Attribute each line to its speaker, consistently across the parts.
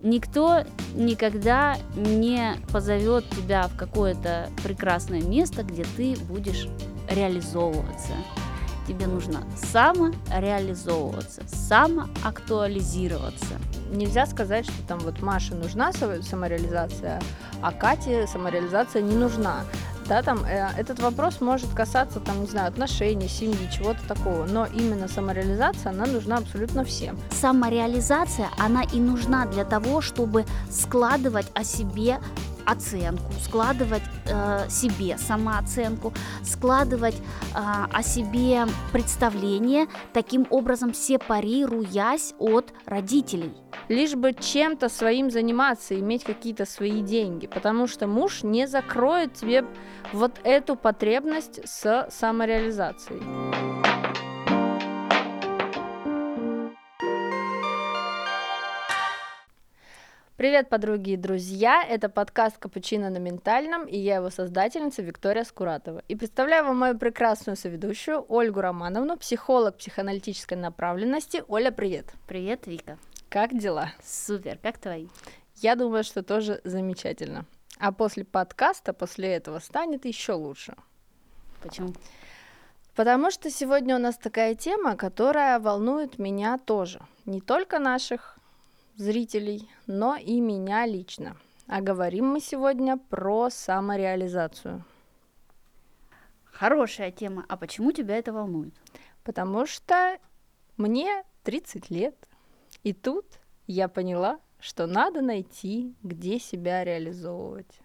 Speaker 1: Никто никогда не позовет тебя в какое-то прекрасное место, где ты будешь реализовываться. Тебе нужно самореализовываться, самоактуализироваться.
Speaker 2: Нельзя сказать, что там вот Маше нужна самореализация, а Кате самореализация не нужна да, там э, этот вопрос может касаться, там, не знаю, отношений, семьи, чего-то такого, но именно самореализация, она нужна абсолютно всем.
Speaker 1: Самореализация, она и нужна для того, чтобы складывать о себе оценку, складывать э, себе самооценку, складывать э, о себе представление, таким образом сепарируясь от родителей.
Speaker 2: Лишь бы чем-то своим заниматься, иметь какие-то свои деньги, потому что муж не закроет тебе вот эту потребность с самореализацией. Привет, подруги и друзья! Это подкаст «Капучино на ментальном» и я его создательница Виктория Скуратова. И представляю вам мою прекрасную соведущую Ольгу Романовну, психолог психоаналитической направленности. Оля, привет!
Speaker 1: Привет, Вика!
Speaker 2: Как дела?
Speaker 1: Супер, как твои?
Speaker 2: Я думаю, что тоже замечательно. А после подкаста, после этого станет еще лучше.
Speaker 1: Почему?
Speaker 2: Потому что сегодня у нас такая тема, которая волнует меня тоже. Не только наших зрителей, но и меня лично. А говорим мы сегодня про самореализацию.
Speaker 1: Хорошая тема. А почему тебя это волнует?
Speaker 2: Потому что мне 30 лет, и тут я поняла, что надо найти, где себя реализовывать.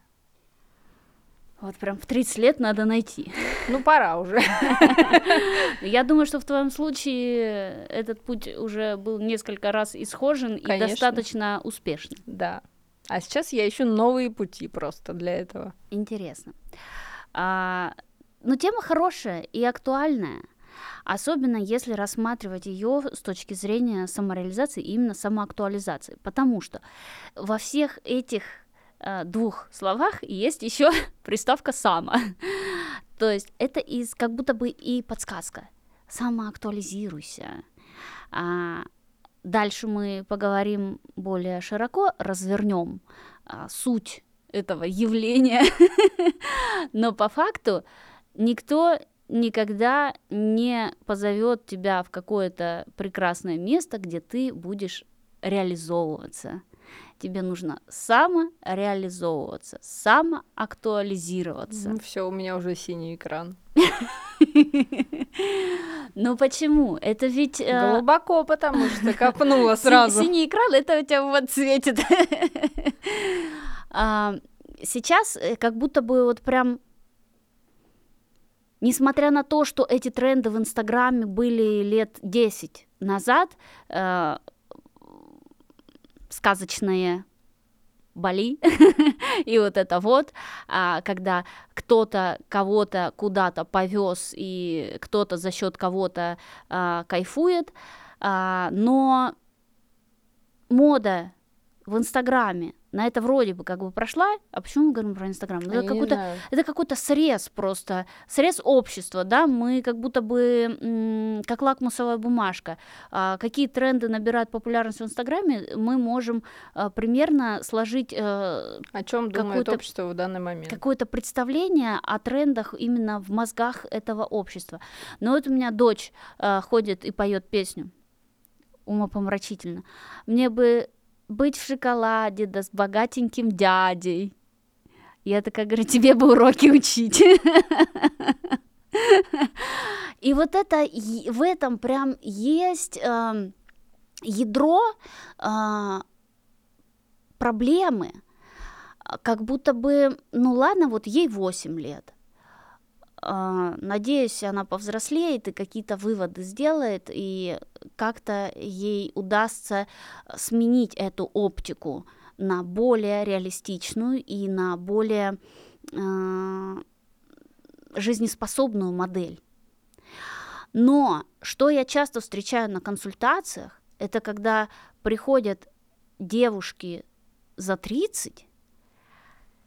Speaker 1: Вот прям в 30 лет надо найти.
Speaker 2: Ну, пора уже.
Speaker 1: Я думаю, что в твоем случае этот путь уже был несколько раз исхожен и достаточно успешный.
Speaker 2: Да. А сейчас я ищу новые пути просто для этого.
Speaker 1: Интересно. А, ну, тема хорошая и актуальная. Особенно если рассматривать ее с точки зрения самореализации и именно самоактуализации. Потому что во всех этих двух словах есть еще приставка сама. То есть это из как будто бы и подсказка. Самоактуализируйся. А, дальше мы поговорим более широко, развернем а, суть этого явления. Но по факту никто никогда не позовет тебя в какое-то прекрасное место, где ты будешь реализовываться тебе нужно самореализовываться, самоактуализироваться.
Speaker 2: Ну все, у меня уже синий экран.
Speaker 1: Ну почему? Это ведь...
Speaker 2: Э, Глубоко, потому что копнула сразу.
Speaker 1: Синий экран, это у тебя вот светит. А, сейчас э, как будто бы вот прям Несмотря на то, что эти тренды в Инстаграме были лет 10 назад, э, сказочные Бали, и вот это вот, а, когда кто-то кого-то куда-то повез, и кто-то за счет кого-то а, кайфует, а, но мода в Инстаграме на это вроде бы как бы прошла, а почему мы говорим про Инстаграм? Ну, это какой-то, это какой-то срез просто, срез общества, да, мы как будто бы м- как лакмусовая бумажка. А, какие тренды набирают популярность в Инстаграме, мы можем а, примерно сложить... А,
Speaker 2: о чем думает общество в данный момент?
Speaker 1: Какое-то представление о трендах именно в мозгах этого общества. Но вот у меня дочь а, ходит и поет песню умопомрачительно. Мне бы быть в шоколаде, да с богатеньким дядей. Я такая говорю, тебе бы уроки учить. И вот это, в этом прям есть э, ядро э, проблемы. Как будто бы, ну ладно, вот ей 8 лет. Э, надеюсь, она повзрослеет и какие-то выводы сделает, и как-то ей удастся сменить эту оптику на более реалистичную и на более э, жизнеспособную модель. Но что я часто встречаю на консультациях, это когда приходят девушки за 30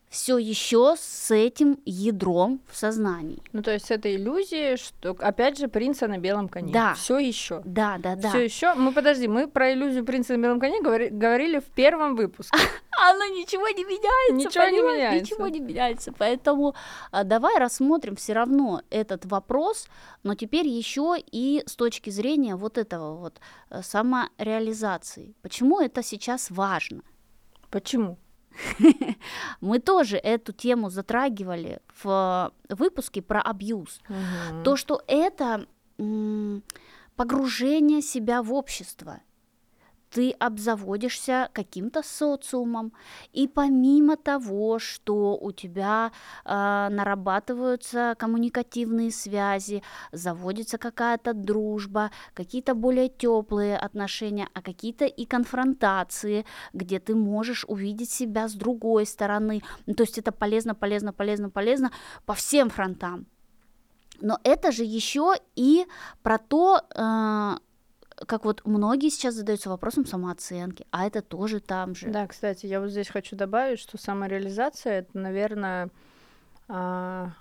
Speaker 1: все еще с этим ядром в сознании.
Speaker 2: Ну, то есть это иллюзия, что, опять же, принца на белом коне.
Speaker 1: Да.
Speaker 2: Все еще.
Speaker 1: Да, да, да.
Speaker 2: Все еще. Мы подожди, мы про иллюзию принца на белом коне говори, говорили в первом выпуске.
Speaker 1: Оно ничего не меняется.
Speaker 2: Ничего не меняется.
Speaker 1: Ничего не меняется. Поэтому а, давай рассмотрим все равно этот вопрос, но теперь еще и с точки зрения вот этого вот э, самореализации. Почему это сейчас важно?
Speaker 2: Почему?
Speaker 1: Мы тоже эту тему затрагивали в выпуске про абьюз. То, что это погружение себя в общество. Ты обзаводишься каким-то социумом, и помимо того, что у тебя а, нарабатываются коммуникативные связи, заводится какая-то дружба, какие-то более теплые отношения, а какие-то и конфронтации, где ты можешь увидеть себя с другой стороны. Ну, то есть это полезно, полезно, полезно, полезно по всем фронтам. Но это же еще и про то, э, как вот многие сейчас задаются вопросом самооценки, а это тоже там же.
Speaker 2: Да, кстати, я вот здесь хочу добавить, что самореализация это, наверное, а,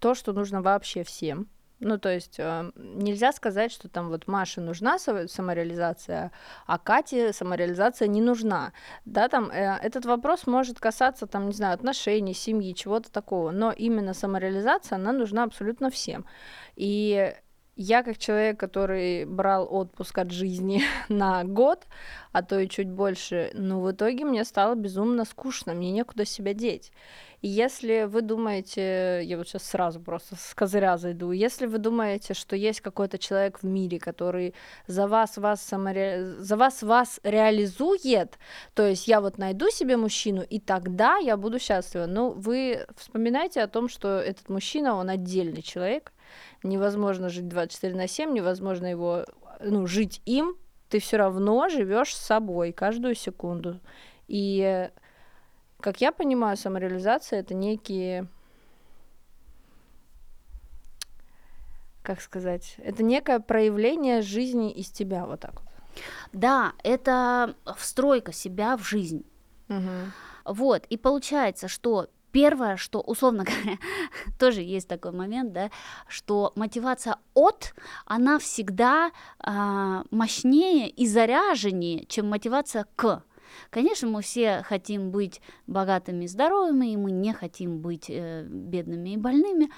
Speaker 2: то, что нужно вообще всем. Ну, то есть а, нельзя сказать, что там вот Маше нужна са- самореализация, а Кате самореализация не нужна. Да, там э, этот вопрос может касаться, там, не знаю, отношений, семьи, чего-то такого, но именно самореализация, она нужна абсолютно всем. И я как человек, который брал отпуск от жизни на год, а то и чуть больше, ну, в итоге мне стало безумно скучно, мне некуда себя деть. И если вы думаете, я вот сейчас сразу просто с козыря зайду, если вы думаете, что есть какой-то человек в мире, который за вас вас саморе... за вас вас реализует, то есть я вот найду себе мужчину, и тогда я буду счастлива. Ну, вы вспоминайте о том, что этот мужчина, он отдельный человек, невозможно жить 24 на 7, невозможно его, ну, жить им, ты все равно живешь с собой каждую секунду. И, как я понимаю, самореализация это некие как сказать, это некое проявление жизни из тебя, вот так вот.
Speaker 1: Да, это встройка себя в жизнь. Вот, и получается, что первое, что, условно говоря, тоже есть такой момент, да, что мотивация от, она всегда а, мощнее и заряженнее, чем мотивация к. Конечно, мы все хотим быть богатыми и здоровыми, и мы не хотим быть э, бедными и больными,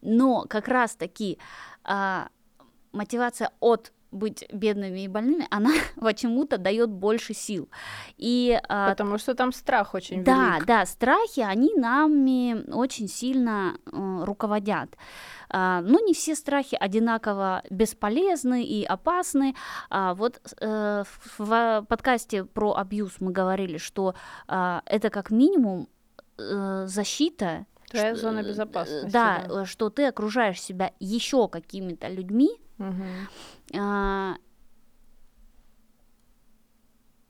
Speaker 1: но как раз-таки а, мотивация от быть бедными и больными, она почему-то дает больше сил. И а,
Speaker 2: Потому что там страх очень
Speaker 1: да,
Speaker 2: велик.
Speaker 1: да, страхи, они нами очень сильно э, руководят. А, но не все страхи одинаково бесполезны и опасны. А, вот э, в, в подкасте про абьюз мы говорили, что а, это как минимум э, защита.
Speaker 2: Твоя
Speaker 1: что-
Speaker 2: зона
Speaker 1: э,
Speaker 2: безопасности.
Speaker 1: Да, э, что ты окружаешь себя еще какими-то людьми, А,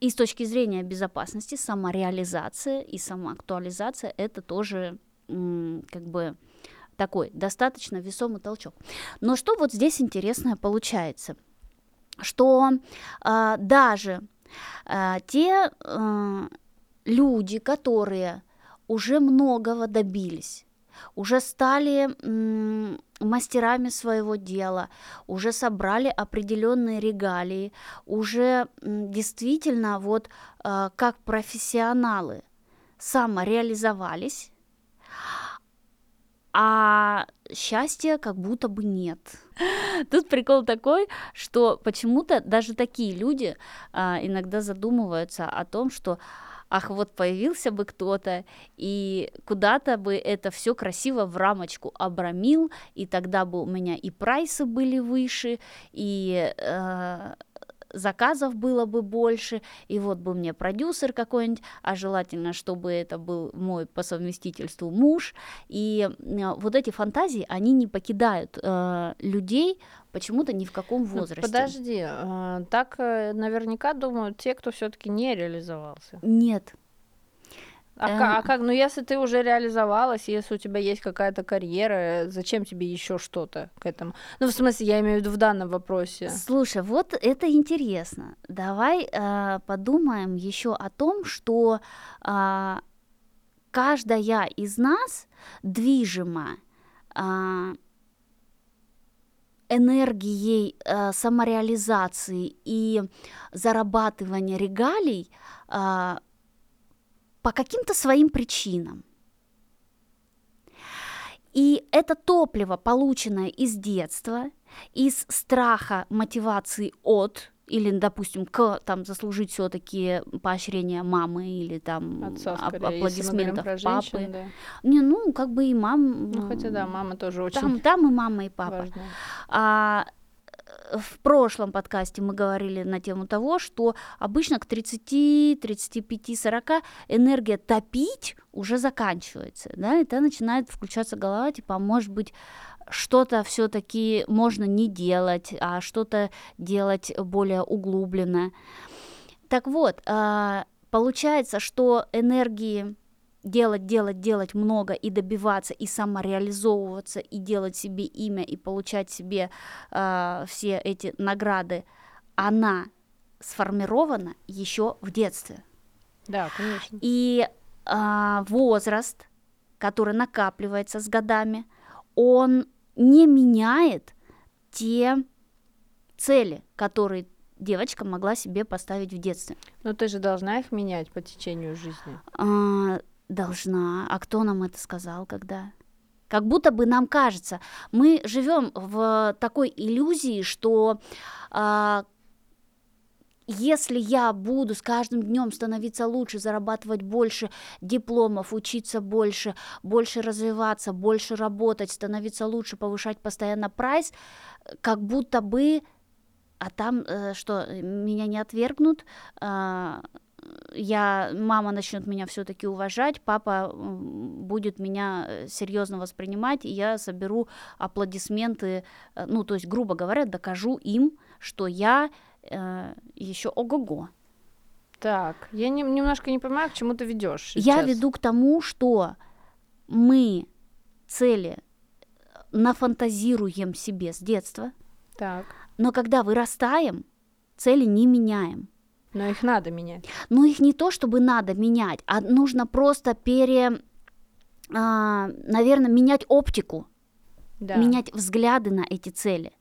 Speaker 1: И с точки зрения безопасности, самореализация и самоактуализация это тоже как бы такой достаточно весомый толчок. Но что вот здесь интересное получается, что а, даже а, те а, люди, которые уже многого добились, уже стали мастерами своего дела, уже собрали определенные регалии, уже действительно вот а, как профессионалы самореализовались, а счастья как будто бы нет. Тут прикол такой, что почему-то даже такие люди а, иногда задумываются о том, что ах, вот появился бы кто-то, и куда-то бы это все красиво в рамочку обрамил, и тогда бы у меня и прайсы были выше, и э, заказов было бы больше, и вот бы мне продюсер какой-нибудь, а желательно, чтобы это был мой по совместительству муж. И э, вот эти фантазии, они не покидают э, людей почему-то ни в каком
Speaker 2: Ну,
Speaker 1: возрасте.
Speaker 2: Подожди, а, так э, наверняка думают те, кто все-таки не реализовался.
Speaker 1: Нет.
Speaker 2: А,
Speaker 1: Эм.
Speaker 2: ка- а как, ну если ты уже реализовалась, если у тебя есть какая-то карьера, э, зачем тебе еще что-то к этому? Ну, в смысле, я имею в виду в данном вопросе.
Speaker 1: Слушай, вот это интересно. Давай э, подумаем еще о том, что а, каждая из нас движима а, энергией а, самореализации и зарабатывания регалий а, по каким-то своим причинам. И это топливо, полученное из детства, из страха мотивации от или, допустим, к там заслужить все-таки поощрение мамы или там
Speaker 2: Отца, скорее,
Speaker 1: аплодисментов папы.
Speaker 2: женщин, да.
Speaker 1: Не, ну как бы и мам.
Speaker 2: Ну, хотя да, мама тоже очень
Speaker 1: Там, там и мама, и папа.
Speaker 2: важна.
Speaker 1: А в прошлом подкасте мы говорили на тему того, что обычно к 30, 35, 40 энергия топить уже заканчивается, да, и тогда начинает включаться голова, типа, а может быть, что-то все-таки можно не делать, а что-то делать более углубленно. Так вот, а, получается, что энергии делать, делать, делать много и добиваться, и самореализовываться, и делать себе имя, и получать себе а, все эти награды, она сформирована еще в детстве.
Speaker 2: Да, конечно.
Speaker 1: И а, возраст, который накапливается с годами, он не меняет те цели, которые девочка могла себе поставить в детстве.
Speaker 2: Но ты же должна их менять по течению жизни.
Speaker 1: А, должна. А кто нам это сказал, когда? Как будто бы нам кажется, мы живем в такой иллюзии, что а, если я буду с каждым днем становиться лучше, зарабатывать больше дипломов, учиться больше, больше развиваться, больше работать, становиться лучше, повышать постоянно прайс, как будто бы, а там э, что, меня не отвергнут, а, я, мама начнет меня все-таки уважать, папа будет меня серьезно воспринимать, и я соберу аплодисменты, э, ну, то есть, грубо говоря, докажу им, что я э, еще ого-го.
Speaker 2: Так, я не- немножко не понимаю, к чему ты ведешь.
Speaker 1: Я веду к тому, что мы цели нафантазируем себе с детства,
Speaker 2: Так,
Speaker 1: но когда вырастаем, цели не меняем.
Speaker 2: Но их надо менять.
Speaker 1: Но их не то, чтобы надо менять, а нужно просто пере, а, наверное, менять оптику,
Speaker 2: Да.
Speaker 1: менять взгляды на эти цели.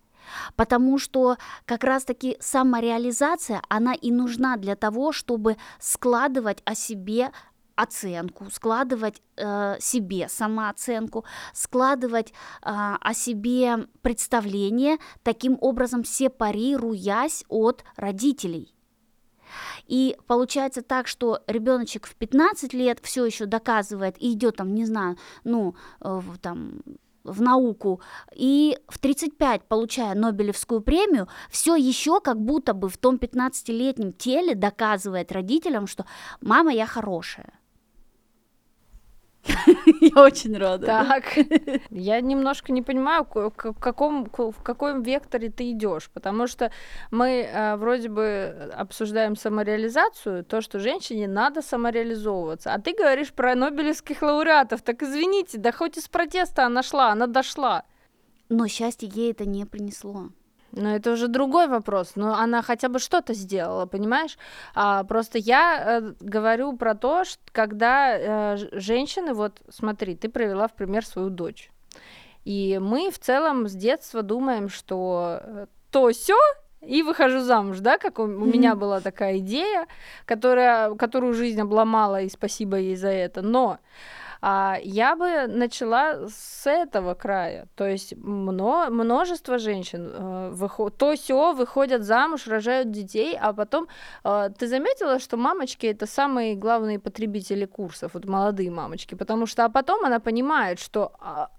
Speaker 1: Потому что как раз-таки самореализация, она и нужна для того, чтобы складывать о себе оценку, складывать э, себе самооценку, складывать э, о себе представление, таким образом сепарируясь от родителей. И получается так, что ребеночек в 15 лет все еще доказывает и идет там, не знаю, ну, э, в, там, в науку, и в 35, получая Нобелевскую премию, все еще как будто бы в том 15-летнем теле доказывает родителям, что мама, я хорошая. Я очень рада.
Speaker 2: Так, я немножко не понимаю, к- в каком, в каком векторе ты идешь, потому что мы э, вроде бы обсуждаем самореализацию, то, что женщине надо самореализовываться, а ты говоришь про нобелевских лауреатов, так извините, да хоть из протеста она шла, она дошла.
Speaker 1: Но счастье ей это не принесло.
Speaker 2: Но это уже другой вопрос. Но она хотя бы что-то сделала, понимаешь? А, просто я э, говорю про то, что когда э, женщины, вот смотри, ты провела в пример свою дочь. И мы в целом с детства думаем, что э, то все и выхожу замуж, да, как у, у меня была такая идея, которая, которую жизнь обломала, и спасибо ей за это. Но а, я бы начала с этого края. То есть мно- множество женщин э, выхо- то все выходят замуж, рожают детей, а потом э, ты заметила, что мамочки это самые главные потребители курсов, вот молодые мамочки, потому что а потом она понимает, что а,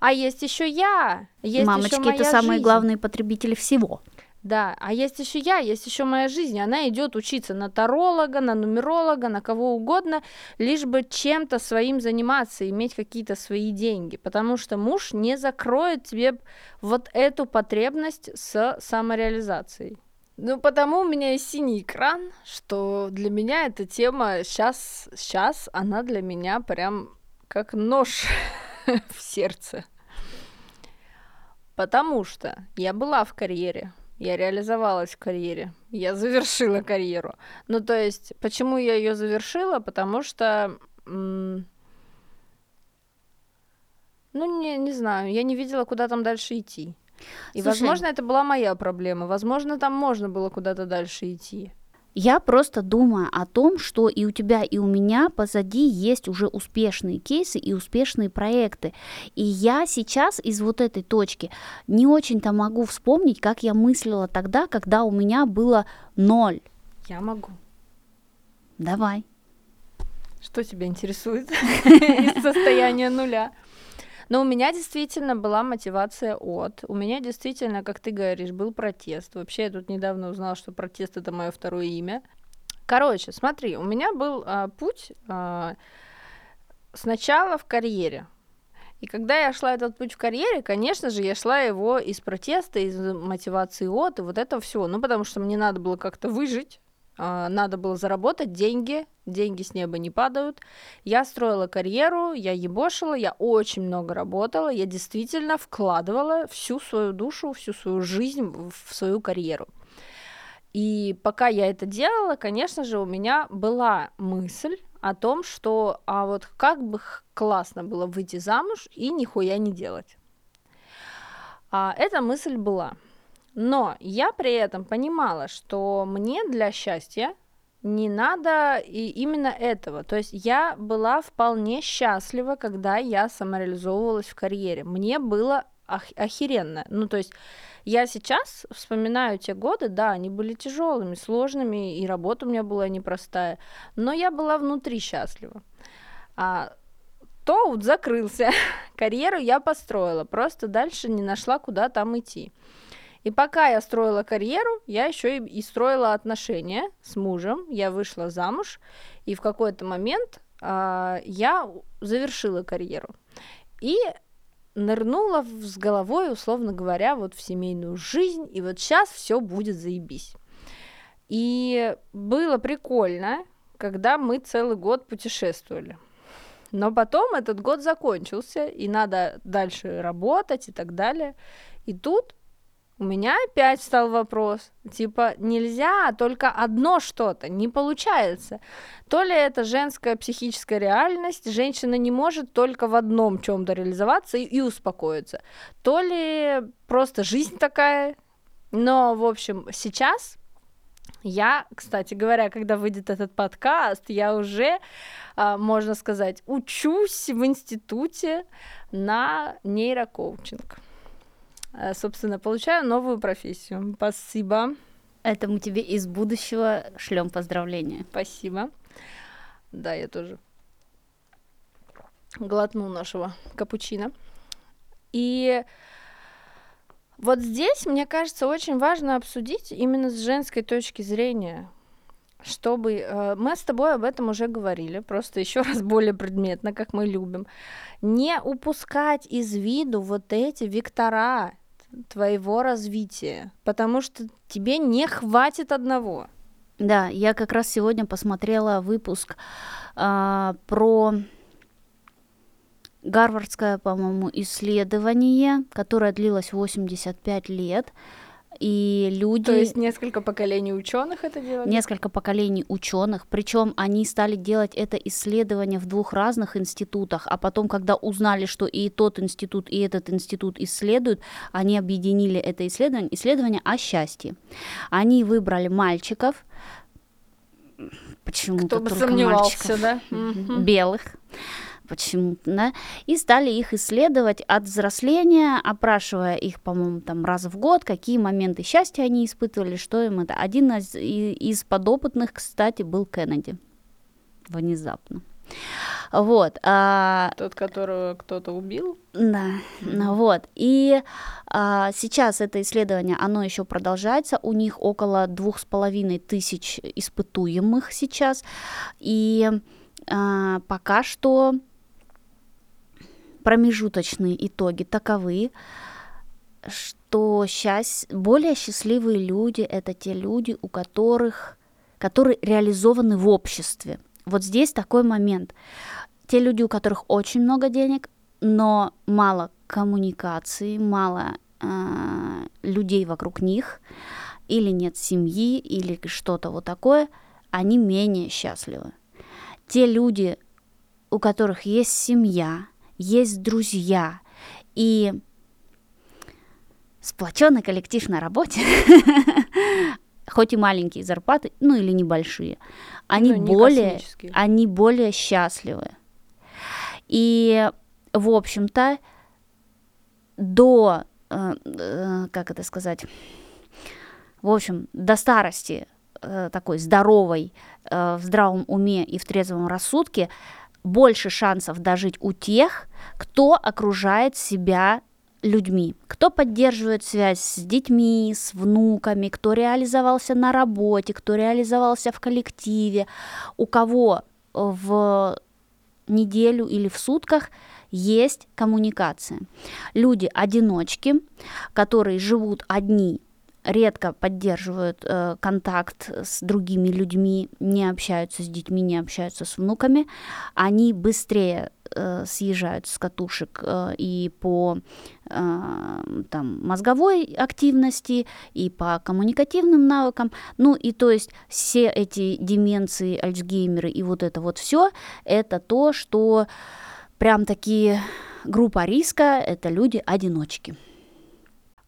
Speaker 2: а есть еще я, есть
Speaker 1: Мамочки это
Speaker 2: моя
Speaker 1: самые
Speaker 2: жизнь.
Speaker 1: главные потребители всего.
Speaker 2: Да, а есть еще я, есть еще моя жизнь. Она идет учиться на таролога, на нумеролога, на кого угодно, лишь бы чем-то своим заниматься, иметь какие-то свои деньги. Потому что муж не закроет тебе вот эту потребность с самореализацией. Ну, потому у меня есть синий экран, что для меня эта тема сейчас, сейчас она для меня прям как нож в сердце. Потому что я была в карьере, я реализовалась в карьере, я завершила карьеру. Ну, то есть, почему я ее завершила? Потому что, ну, не, не знаю, я не видела, куда там дальше идти. И,
Speaker 1: Слушай,
Speaker 2: возможно, это была моя проблема. Возможно, там можно было куда-то дальше идти.
Speaker 1: Я просто думаю о том, что и у тебя, и у меня позади есть уже успешные кейсы и успешные проекты. И я сейчас из вот этой точки не очень-то могу вспомнить, как я мыслила тогда, когда у меня было ноль.
Speaker 2: Я могу.
Speaker 1: Давай.
Speaker 2: Что тебя интересует из состояния нуля? Но у меня действительно была мотивация от. У меня действительно, как ты говоришь, был протест. Вообще, я тут недавно узнала, что протест это мое второе имя. Короче, смотри, у меня был а, путь а, сначала в карьере. И когда я шла этот путь в карьере, конечно же, я шла его из протеста, из мотивации от, и вот это все. Ну, потому что мне надо было как-то выжить, надо было заработать деньги, деньги с неба не падают. Я строила карьеру, я ебошила, я очень много работала, я действительно вкладывала всю свою душу, всю свою жизнь в свою карьеру. И пока я это делала, конечно же, у меня была мысль о том, что а вот как бы классно было выйти замуж и нихуя не делать. А эта мысль была. Но я при этом понимала, что мне для счастья не надо и именно этого. То есть я была вполне счастлива, когда я самореализовывалась в карьере. Мне было ох- охеренно. Ну, то есть я сейчас вспоминаю те годы, да, они были тяжелыми, сложными, и работа у меня была непростая, но я была внутри счастлива. А Тоут закрылся, карьеру я построила, просто дальше не нашла, куда там идти. И пока я строила карьеру, я еще и, и строила отношения с мужем. Я вышла замуж, и в какой-то момент э, я завершила карьеру. И нырнула с головой, условно говоря, вот в семейную жизнь, и вот сейчас все будет заебись. И было прикольно, когда мы целый год путешествовали. Но потом этот год закончился, и надо дальше работать и так далее. И тут у меня опять стал вопрос, типа, нельзя только одно что-то, не получается. То ли это женская психическая реальность, женщина не может только в одном чем-то реализоваться и, и успокоиться, то ли просто жизнь такая. Но, в общем, сейчас я, кстати говоря, когда выйдет этот подкаст, я уже, а, можно сказать, учусь в институте на нейрокоучинг. Э, собственно, получаю новую профессию. Спасибо.
Speaker 1: Это мы тебе из будущего шлем поздравления.
Speaker 2: Спасибо. Да, я тоже глотну нашего капучино. И вот здесь, мне кажется, очень важно обсудить именно с женской точки зрения, чтобы э, мы с тобой об этом уже говорили, просто еще раз более предметно, как мы любим, не упускать из виду вот эти вектора твоего развития, потому что тебе не хватит одного.
Speaker 1: Да, я как раз сегодня посмотрела выпуск а, про гарвардское, по-моему, исследование, которое длилось 85 лет и люди...
Speaker 2: То есть несколько поколений ученых это делали?
Speaker 1: Несколько поколений ученых, причем они стали делать это исследование в двух разных институтах, а потом, когда узнали, что и тот институт, и этот институт исследуют, они объединили это исследование, исследование о счастье. Они выбрали мальчиков, почему-то
Speaker 2: Кто бы сомневался,
Speaker 1: мальчиков,
Speaker 2: да?
Speaker 1: белых, почему-то, да, и стали их исследовать от взросления, опрашивая их, по-моему, там раз в год, какие моменты счастья они испытывали, что им это. Один из, из подопытных, кстати, был Кеннеди. Внезапно. Вот. А...
Speaker 2: Тот, которого кто-то убил?
Speaker 1: Да, mm-hmm. вот. И а, сейчас это исследование, оно еще продолжается. У них около двух с половиной тысяч испытуемых сейчас. И а, пока что промежуточные итоги таковы, что счасть... более счастливые люди — это те люди, у которых, которые реализованы в обществе. Вот здесь такой момент. Те люди, у которых очень много денег, но мало коммуникации, мало э, людей вокруг них, или нет семьи, или что-то вот такое, они менее счастливы. Те люди, у которых есть семья, есть друзья. И сплоченный коллектив на работе, хоть и маленькие зарплаты, ну или небольшие, они
Speaker 2: Ну, не
Speaker 1: более, они более счастливы. И, в общем-то, до, э, э, как это сказать, в общем, до старости э, такой здоровой, э, в здравом уме и в трезвом рассудке больше шансов дожить у тех, кто окружает себя людьми, кто поддерживает связь с детьми, с внуками, кто реализовался на работе, кто реализовался в коллективе, у кого в неделю или в сутках есть коммуникация. Люди-одиночки, которые живут одни, редко поддерживают э, контакт с другими людьми, не общаются с детьми, не общаются с внуками, они быстрее э, съезжают с катушек э, и по э, там, мозговой активности, и по коммуникативным навыкам. Ну и то есть все эти деменции, альцгеймеры и вот это вот все, это то, что прям такие группа риска, это люди-одиночки.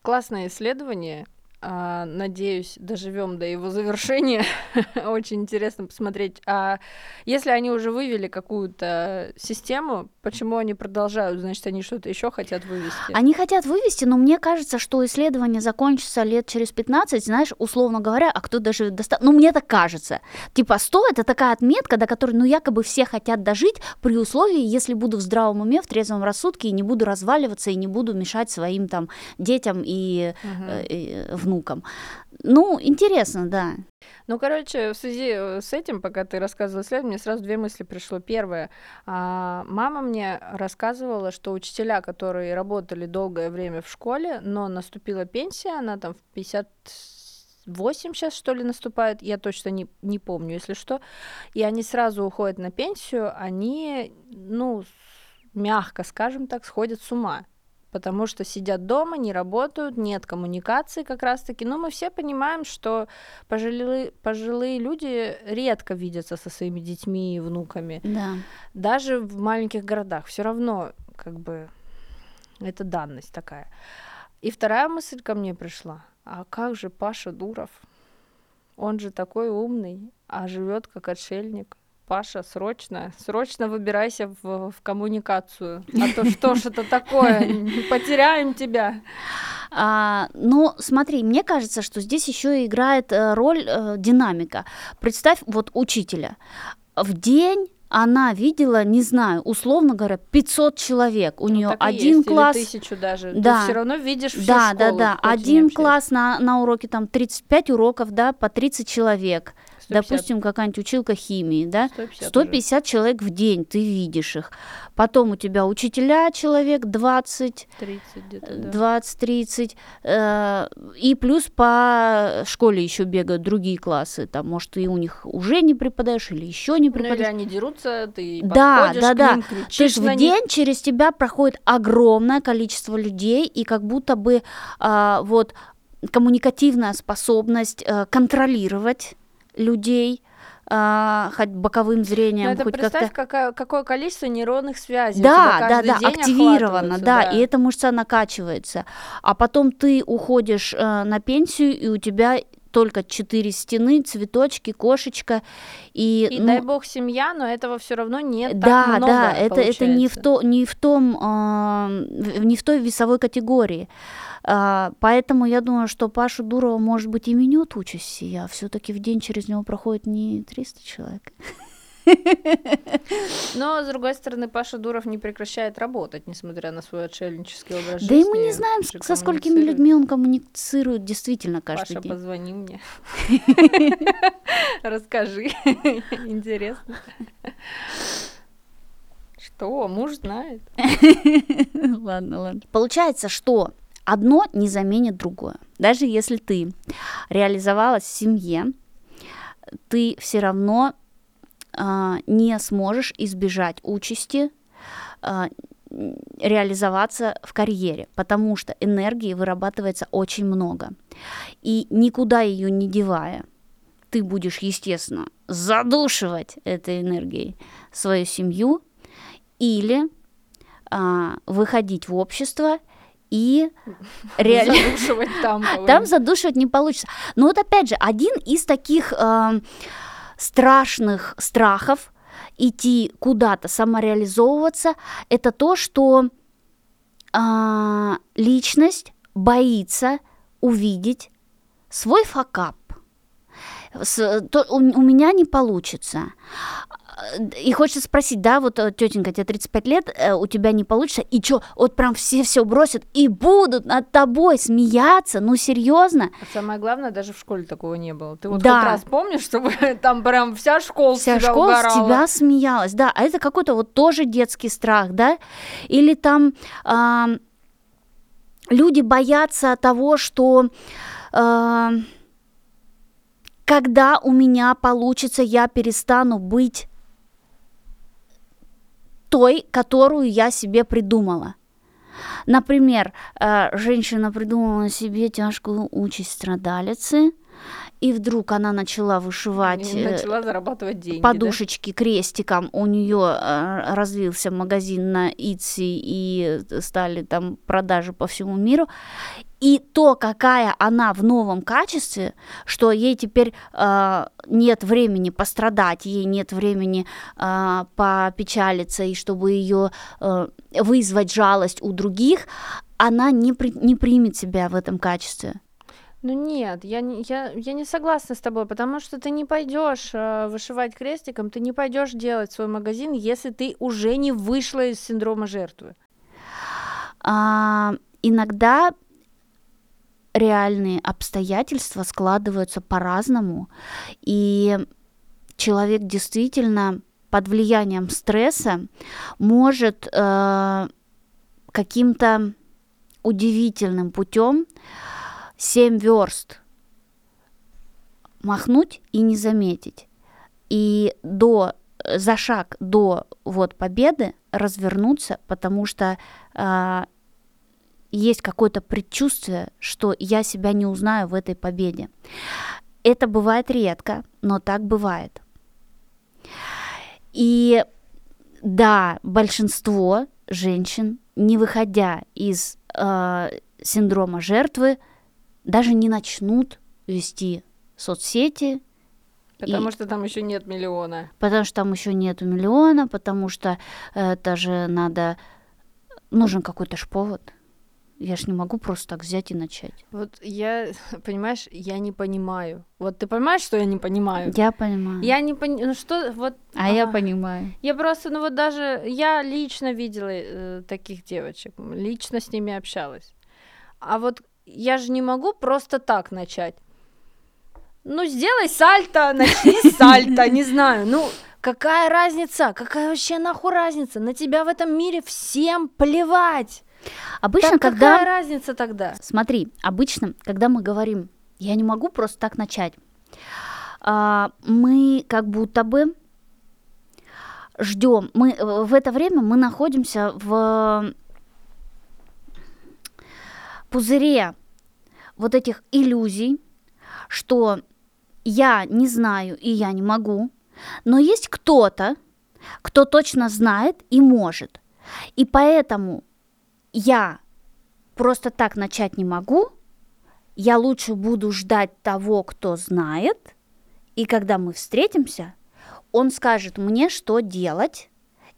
Speaker 2: Классное исследование. А, Надеюсь, доживем до его завершения. Очень интересно посмотреть. А если они уже вывели какую-то систему, почему они продолжают? Значит, они что-то еще хотят вывести.
Speaker 1: Они хотят вывести, но мне кажется, что исследование закончится лет через 15, знаешь, условно говоря, а кто даже доста... Ну, мне так кажется. Типа 100 — это такая отметка, до которой, ну, якобы все хотят дожить при условии, если буду в здравом уме, в трезвом рассудке, и не буду разваливаться, и не буду мешать своим там детям и,
Speaker 2: Мгм.
Speaker 1: э, и внукам. Ну, интересно, да.
Speaker 2: Ну, короче, в связи э, с этим, пока ты рассказывала исследование, мне сразу две мысли пришло. Первое. а, Мама мне рассказывала, что учителя, которые работали долгое время в школе, но наступила пенсия, она там в 58 сейчас, что ли, наступает, я точно не, не помню, если что, и они сразу уходят на пенсию, они, ну, мягко скажем так, сходят с ума потому что сидят дома, не работают, нет коммуникации как раз-таки. Но мы все понимаем, что пожилые, пожилые люди редко видятся со своими детьми и внуками.
Speaker 1: Да.
Speaker 2: Даже в маленьких городах. Все равно, как бы, это данность такая. И вторая мысль ко мне пришла. А как же Паша Дуров? Он же такой умный, а живет как отшельник. Паша, срочно, срочно выбирайся в, в коммуникацию. А то что ж это такое? Потеряем тебя.
Speaker 1: А, но смотри, мне кажется, что здесь еще играет э, роль э, динамика. Представь вот учителя. В день она видела, не знаю, условно говоря, 500 человек. У
Speaker 2: Ну,
Speaker 1: нее один
Speaker 2: есть, или
Speaker 1: класс.
Speaker 2: тысячу даже.
Speaker 1: Да.
Speaker 2: Ты все равно видишь всю
Speaker 1: да, да,
Speaker 2: школу,
Speaker 1: да.
Speaker 2: не
Speaker 1: Один класс на, на уроке там 35 уроков, да, по 30 человек.
Speaker 2: 150,
Speaker 1: Допустим, какая-нибудь училка химии, да,
Speaker 2: 150 уже.
Speaker 1: 150 человек в день, ты видишь их. Потом у тебя учителя человек 20,
Speaker 2: 30 где-то, да.
Speaker 1: 20-30, э, и плюс по школе еще бегают другие классы, там, может, ты у них уже не преподаешь или еще не
Speaker 2: Ну, или
Speaker 1: преподаешь.
Speaker 2: они дерутся, ты
Speaker 1: Да, да,
Speaker 2: к
Speaker 1: да.
Speaker 2: ним, кричишь
Speaker 1: в
Speaker 2: на них.
Speaker 1: день через тебя проходит огромное количество людей, и как будто бы а, вот коммуникативная способность э, контролировать людей, а, хоть боковым
Speaker 2: Ну,
Speaker 1: зрением,
Speaker 2: это
Speaker 1: хоть
Speaker 2: представь,
Speaker 1: как-то
Speaker 2: какая, какое количество нейронных связей
Speaker 1: да, да, да, активировано,
Speaker 2: охватываются,
Speaker 1: да, и эта мышца накачивается. А потом ты уходишь э, на пенсию, и у тебя только четыре стены, цветочки, кошечка, и,
Speaker 2: И
Speaker 1: ну,
Speaker 2: дай бог семья, но этого все равно нет
Speaker 1: да,
Speaker 2: так много,
Speaker 1: да, это, это не в то, не в том, в- не в той весовой категории. А, поэтому я думаю, что Пашу Дурова, может быть, и менет участь сия. Все-таки в день через него проходит не 300 человек.
Speaker 2: Но, с другой стороны, Паша Дуров не прекращает работать, несмотря на свой отшельнический образ
Speaker 1: Да и мы
Speaker 2: жизни.
Speaker 1: не знаем, со сколькими людьми он коммуницирует действительно каждый
Speaker 2: Паша,
Speaker 1: день.
Speaker 2: позвони мне. Расскажи. Интересно. Что, муж знает?
Speaker 1: Ладно, ладно. Получается, что одно не заменит другое. Даже если ты реализовалась в семье, ты все равно не сможешь избежать участи а, реализоваться в карьере, потому что энергии вырабатывается очень много. И никуда ее не девая, ты будешь, естественно, задушивать этой энергией свою семью или а, выходить в общество и реально...
Speaker 2: Задушивать там.
Speaker 1: Там задушивать не получится. Но вот опять же, один из таких э, страшных страхов идти куда-то, самореализовываться, это то, что а, личность боится увидеть свой факап. С- то у, у меня не получится. И хочется спросить, да, вот э, тетенька, тебе 35 лет, э, у тебя не получится, и что, вот прям все все бросят и будут над тобой смеяться, ну серьезно?
Speaker 2: А Самое главное, даже в школе такого не было. Ты вот
Speaker 1: Да.
Speaker 2: хоть раз помнишь, чтобы там прям вся школа
Speaker 1: Вся школа
Speaker 2: угорала?
Speaker 1: с тебя смеялась, да, а это какой-то вот тоже детский страх, да, или там ам, люди боятся того, что ам, когда у меня получится, я перестану быть той, которую я себе придумала. Например, э, женщина придумала себе тяжкую участь страдалицы, и вдруг она начала вышивать э,
Speaker 2: начала зарабатывать деньги. да?
Speaker 1: подушечки крестиком у нее развился магазин на Итси и стали там продажи по всему миру. И то, какая она в новом качестве, что ей теперь э, нет времени пострадать, ей нет времени э, попечалиться, и чтобы ее э, вызвать жалость у других, она не, при- не примет себя в этом качестве.
Speaker 2: Ну нет, я не, я, я не согласна с тобой, потому что ты не пойдешь э, вышивать крестиком, ты не пойдешь делать свой магазин, если ты уже не вышла из синдрома жертвы.
Speaker 1: А, иногда реальные обстоятельства складываются по-разному, и человек действительно под влиянием стресса может э, каким-то удивительным путем семь верст махнуть и не заметить. И до, за шаг до вот победы развернуться, потому что а, есть какое-то предчувствие, что я себя не узнаю в этой победе. Это бывает редко, но так бывает. И да, большинство женщин, не выходя из э, синдрома жертвы, даже не начнут вести соцсети,
Speaker 2: Потому
Speaker 1: И-
Speaker 2: что там еще нет миллиона.
Speaker 1: потому что там еще нету миллиона, потому что это же надо... Нужен какой-то ж повод. Я ж не могу просто так взять и начать.
Speaker 2: Вот я, понимаешь, я не понимаю. Вот ты понимаешь, что я не понимаю?
Speaker 1: Я понимаю.
Speaker 2: Я не понимаю, ну что, вот...
Speaker 1: А я
Speaker 2: ага.
Speaker 1: понимаю.
Speaker 2: Я просто, ну вот даже, я лично видела э, таких девочек, лично с ними общалась. А вот я же не могу просто так начать. Ну, сделай сальто, начни с сальто, не знаю. Ну, какая разница? Какая вообще нахуй разница? На тебя в этом мире всем плевать.
Speaker 1: Обычно,
Speaker 2: Так
Speaker 1: когда...
Speaker 2: какая разница тогда?
Speaker 1: Смотри, обычно, когда мы говорим, я не могу просто так начать, а, мы как будто бы ждем. Мы э, в это время мы находимся в пузыре вот этих иллюзий, что я не знаю и я не могу, но есть кто-то, кто точно знает и может. И поэтому я просто так начать не могу, я лучше буду ждать того, кто знает, и когда мы встретимся, он скажет мне, что делать,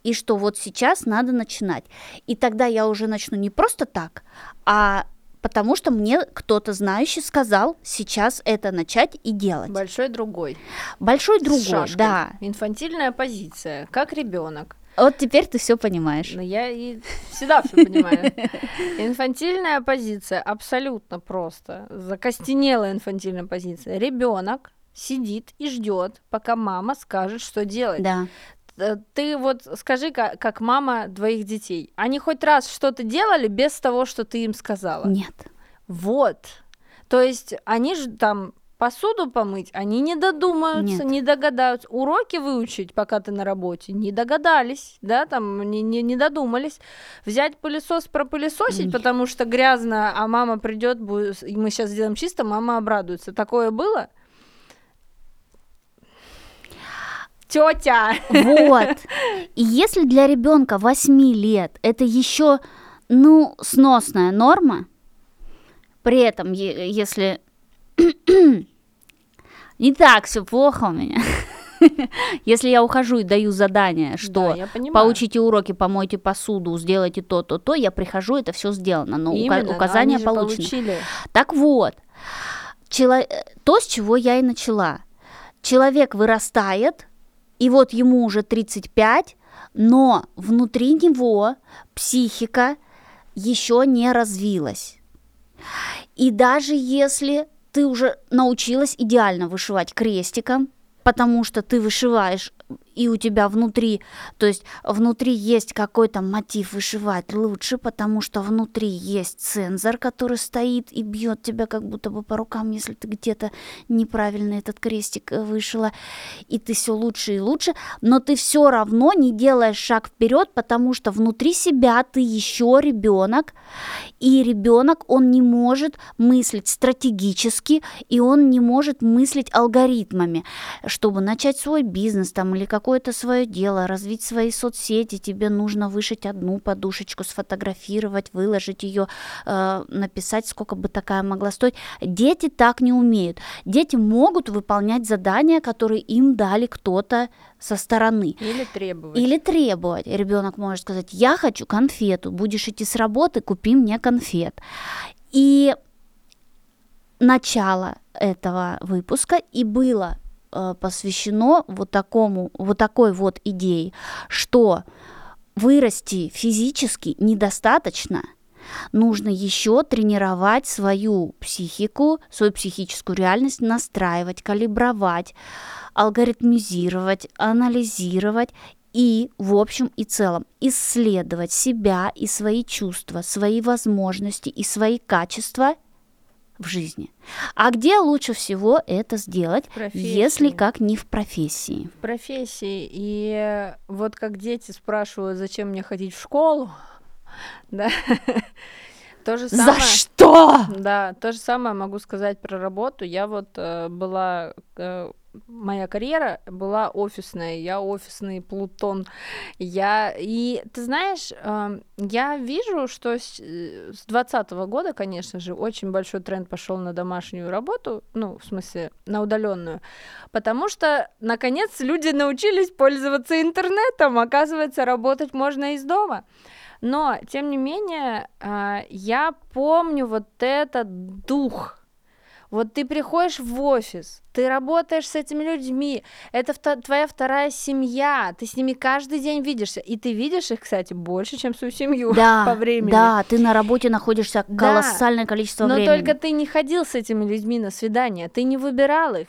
Speaker 1: и что вот сейчас надо начинать. И тогда я уже начну не просто так, а потому что мне кто-то знающий сказал сейчас это начать и делать.
Speaker 2: Большой другой.
Speaker 1: Большой другой,
Speaker 2: шашкой.
Speaker 1: да.
Speaker 2: Инфантильная позиция, как ребенок.
Speaker 1: Вот теперь ты все понимаешь.
Speaker 2: Но я и всегда все понимаю. Инфантильная позиция абсолютно просто. Закостенелая инфантильная позиция. Ребенок сидит и ждет, пока мама скажет, что делать.
Speaker 1: Да.
Speaker 2: Э, Ты вот скажи, ка- как мама двоих детей, они хоть раз что-то делали без того, что ты им сказала?
Speaker 1: Нет.
Speaker 2: Вот. То есть они же там посуду помыть, они не додумаются,
Speaker 1: Нет.
Speaker 2: не догадаются. Уроки выучить, пока ты на работе, не догадались, да, там не, не, не додумались. Взять пылесос, пропылесосить,
Speaker 1: Нет.
Speaker 2: потому что грязно, а мама придет, мы сейчас сделаем чисто, мама обрадуется. Такое было? Тетя.
Speaker 1: Вот. И если для ребенка 8 лет это еще, ну, сносная норма, при этом, если не так все плохо у меня, Если я ухожу и даю задание, что да, получите уроки, помойте посуду, сделайте то, то, то, я прихожу, это все сделано, но Именно, указания но получены. Получили. Так вот, чело... то, с чего я и начала. Человек вырастает, и вот ему уже 35, но внутри него психика еще не развилась. И даже если ты уже научилась идеально вышивать крестиком, потому что ты вышиваешь и у тебя внутри, то есть внутри есть какой-то мотив вышивать лучше, потому что внутри есть цензор, который стоит и бьет тебя как будто бы по рукам, если ты где-то неправильно этот крестик э, вышила, и ты все лучше и лучше, но ты все равно не делаешь шаг вперед, потому что внутри себя ты еще ребенок, и ребенок он не может мыслить стратегически, и он не может мыслить алгоритмами, чтобы начать свой бизнес там или как какое-то свое дело, развить свои соцсети, тебе нужно вышить одну подушечку, сфотографировать, выложить ее, э, написать, сколько бы такая могла стоить. Дети так не умеют. Дети могут выполнять задания, которые им дали кто-то со стороны.
Speaker 2: Или требовать.
Speaker 1: Или требовать. Ребенок может сказать, я хочу конфету, будешь идти с работы, купи мне конфет. И начало этого выпуска и было посвящено вот такому, вот такой вот идее, что вырасти физически недостаточно, нужно еще тренировать свою психику, свою психическую реальность, настраивать, калибровать, алгоритмизировать, анализировать и, в общем и целом, исследовать себя и свои чувства, свои возможности и свои качества в жизни. А где лучше всего это сделать, если как не в профессии?
Speaker 2: В профессии. И вот как дети спрашивают, зачем мне ходить в школу, да, то же
Speaker 1: самое. За что?
Speaker 2: Да, то же самое могу сказать про работу. Я вот э, была э, моя карьера была офисная, я офисный плутон. Я и ты знаешь, эм, я вижу, что с э, двадцатого года, конечно же, очень большой тренд пошел на домашнюю работу, ну в смысле на удаленную, потому что наконец люди научились пользоваться интернетом, оказывается, работать можно из дома. Но тем не менее, э, я помню вот этот дух вот ты приходишь в офис, ты работаешь с этими людьми, это вто- твоя вторая семья, ты с ними каждый день видишься, и ты видишь их, кстати, больше, чем свою семью
Speaker 1: да,
Speaker 2: по времени.
Speaker 1: Да, ты на работе находишься да, колоссальное количество
Speaker 2: но
Speaker 1: времени.
Speaker 2: Но только ты не ходил с этими людьми на свидание, ты не выбирал их,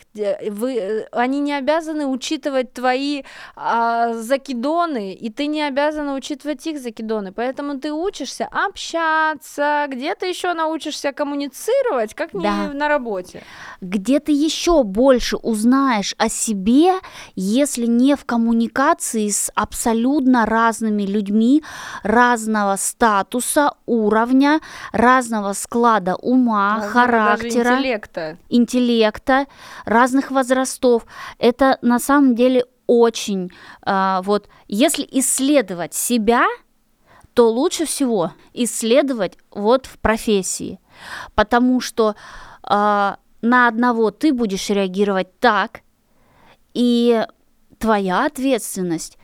Speaker 2: вы, э, они не обязаны учитывать твои а, закидоны, и ты не обязана учитывать их закидоны, поэтому ты учишься общаться, где-то еще научишься коммуницировать, как да. не на работе работе.
Speaker 1: Где ты еще больше узнаешь о себе, если не в коммуникации с абсолютно разными людьми разного статуса, уровня, разного склада ума, Возможно, характера,
Speaker 2: интеллекта.
Speaker 1: интеллекта, разных возрастов. Это на самом деле очень э, вот, если исследовать себя, то лучше всего исследовать вот в профессии, потому что а, на одного ты будешь реагировать так, и твоя ответственность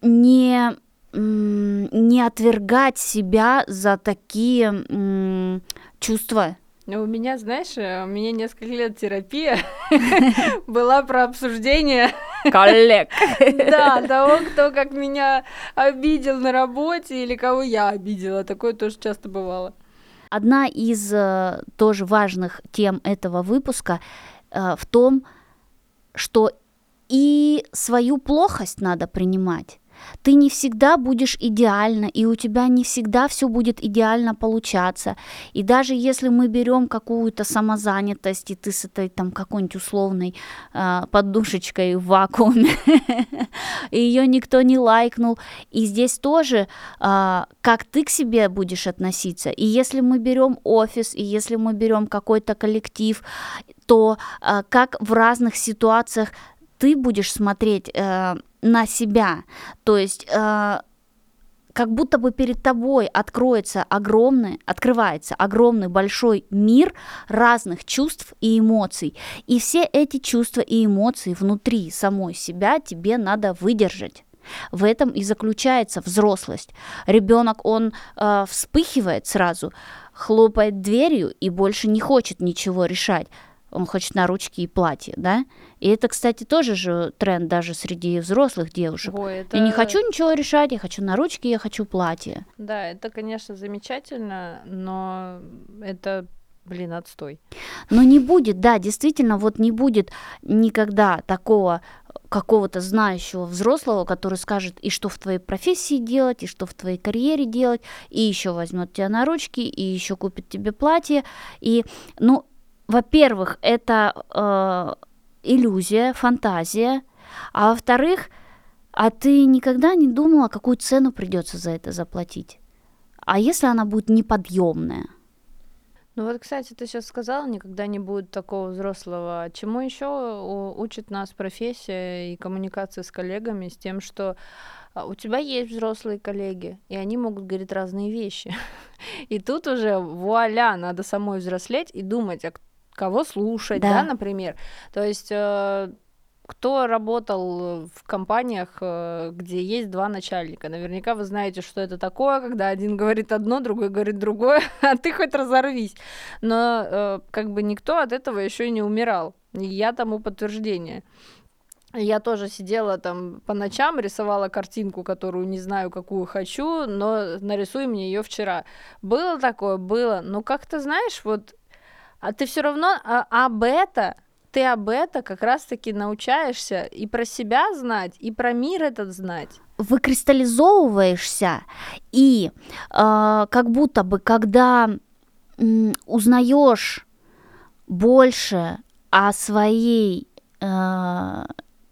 Speaker 1: не, не отвергать себя за такие чувства.
Speaker 2: Ну, у меня, знаешь, э, у меня несколько лет терапия была про обсуждение
Speaker 1: коллег.
Speaker 2: Да, того, кто как меня обидел на работе или кого я обидела. Такое тоже часто бывало.
Speaker 1: Одна из э, тоже важных тем этого выпуска э, в том, что и свою плохость надо принимать. Ты не всегда будешь идеально, и у тебя не всегда все будет идеально получаться. И даже если мы берем какую-то самозанятость, и ты с этой там какой-нибудь условной э, подушечкой в вакууме, и ее никто не лайкнул, и здесь тоже э, как ты к себе будешь относиться. И если мы берем офис, и если мы берем какой-то коллектив, то э, как в разных ситуациях ты будешь смотреть э, на себя, то есть э, как будто бы перед тобой откроется огромный, открывается огромный большой мир разных чувств и эмоций. И все эти чувства и эмоции внутри самой себя тебе надо выдержать. В этом и заключается взрослость. Ребенок, он э, вспыхивает сразу, хлопает дверью и больше не хочет ничего решать. Он хочет на ручки и платье, да? И это, кстати, тоже же тренд даже среди взрослых девушек.
Speaker 2: Ой, это...
Speaker 1: Я не хочу ничего решать, я хочу на ручки, я хочу платье.
Speaker 2: Да, это, конечно, замечательно, но это Блин, отстой.
Speaker 1: Но не будет, да, действительно, вот не будет никогда такого какого-то знающего взрослого, который скажет, и что в твоей профессии делать, и что в твоей карьере делать, и еще возьмет тебя на ручки, и еще купит тебе платье. И, ну, во-первых, это э, иллюзия, фантазия, а во-вторых, а ты никогда не думала, какую цену придется за это заплатить? А если она будет неподъемная?
Speaker 2: Ну вот, кстати, ты сейчас сказала, никогда не будет такого взрослого. Чему еще учит нас профессия и коммуникация с коллегами, с тем, что а, у тебя есть взрослые коллеги, и они могут говорить разные вещи. И тут уже вуаля, надо самой взрослеть и думать, а кого слушать, да, да например. То есть э, кто работал в компаниях, э, где есть два начальника? Наверняка вы знаете, что это такое, когда один говорит одно, другой говорит другое, а ты хоть разорвись. Но э, как бы никто от этого еще не умирал. И я тому подтверждение. Я тоже сидела там по ночам, рисовала картинку, которую не знаю, какую хочу, но нарисуй мне ее вчера. Было такое, было. Но как ты знаешь, вот а ты все равно а, об это, ты об это как раз-таки научаешься и про себя знать, и про мир этот знать.
Speaker 1: Выкристаллизовываешься, и э, как будто бы, когда э, узнаешь больше о своей э,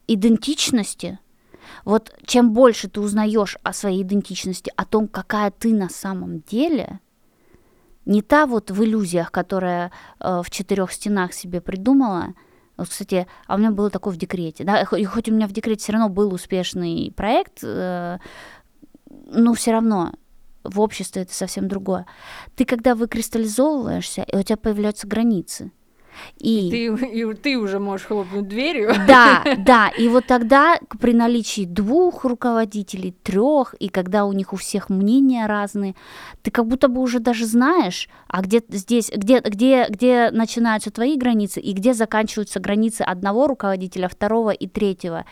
Speaker 1: идентичности, вот чем больше ты узнаешь о своей идентичности, о том, какая ты на самом деле, не та вот в иллюзиях, которая э, в четырех стенах себе придумала. Вот, кстати, а у меня было такое в декрете, да, и хоть у меня в декрете все равно был успешный проект, э, но все равно в обществе это совсем другое. Ты когда выкристаллизовываешься, и у тебя появляются границы,
Speaker 2: и, и, ты, и ты уже можешь хлопнуть дверью.
Speaker 1: Да, да. И вот тогда при наличии двух руководителей, трех, и когда у них у всех мнения разные, ты как будто бы уже даже знаешь, а где здесь, где, где, где начинаются твои границы и где заканчиваются границы одного руководителя, второго и третьего.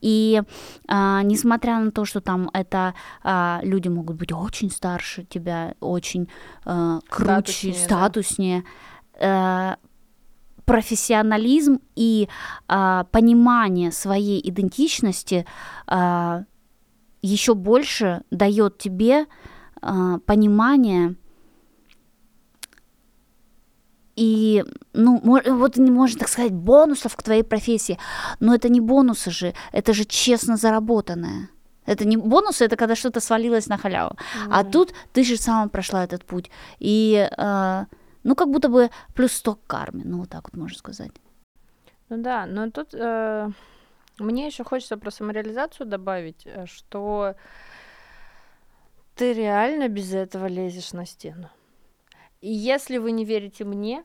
Speaker 1: И а, несмотря на то, что там это а, люди могут быть очень старше тебя, очень а, круче, статуснее, статуснее да профессионализм и а, понимание своей идентичности а, еще больше дает тебе а, понимание и, ну, вот не можно так сказать, бонусов к твоей профессии, но это не бонусы же, это же честно заработанное. Это не бонусы, это когда что-то свалилось на халяву. Mm. А тут ты же сама прошла этот путь. И э, ну, как будто бы плюс 100 к карме, ну, вот так вот можно сказать.
Speaker 2: Ну да, но тут э, мне еще хочется про самореализацию добавить, э, что ты реально без этого лезешь на стену. И если вы не верите мне,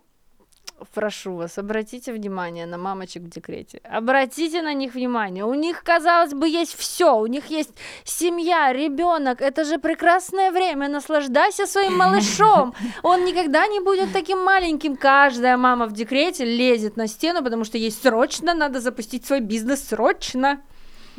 Speaker 2: прошу вас, обратите внимание на мамочек в декрете. Обратите на них внимание. У них, казалось бы, есть все. У них есть семья, ребенок. Это же прекрасное время. Наслаждайся своим малышом. Он никогда не будет таким маленьким. Каждая мама в декрете лезет на стену, потому что ей срочно надо запустить свой бизнес. Срочно.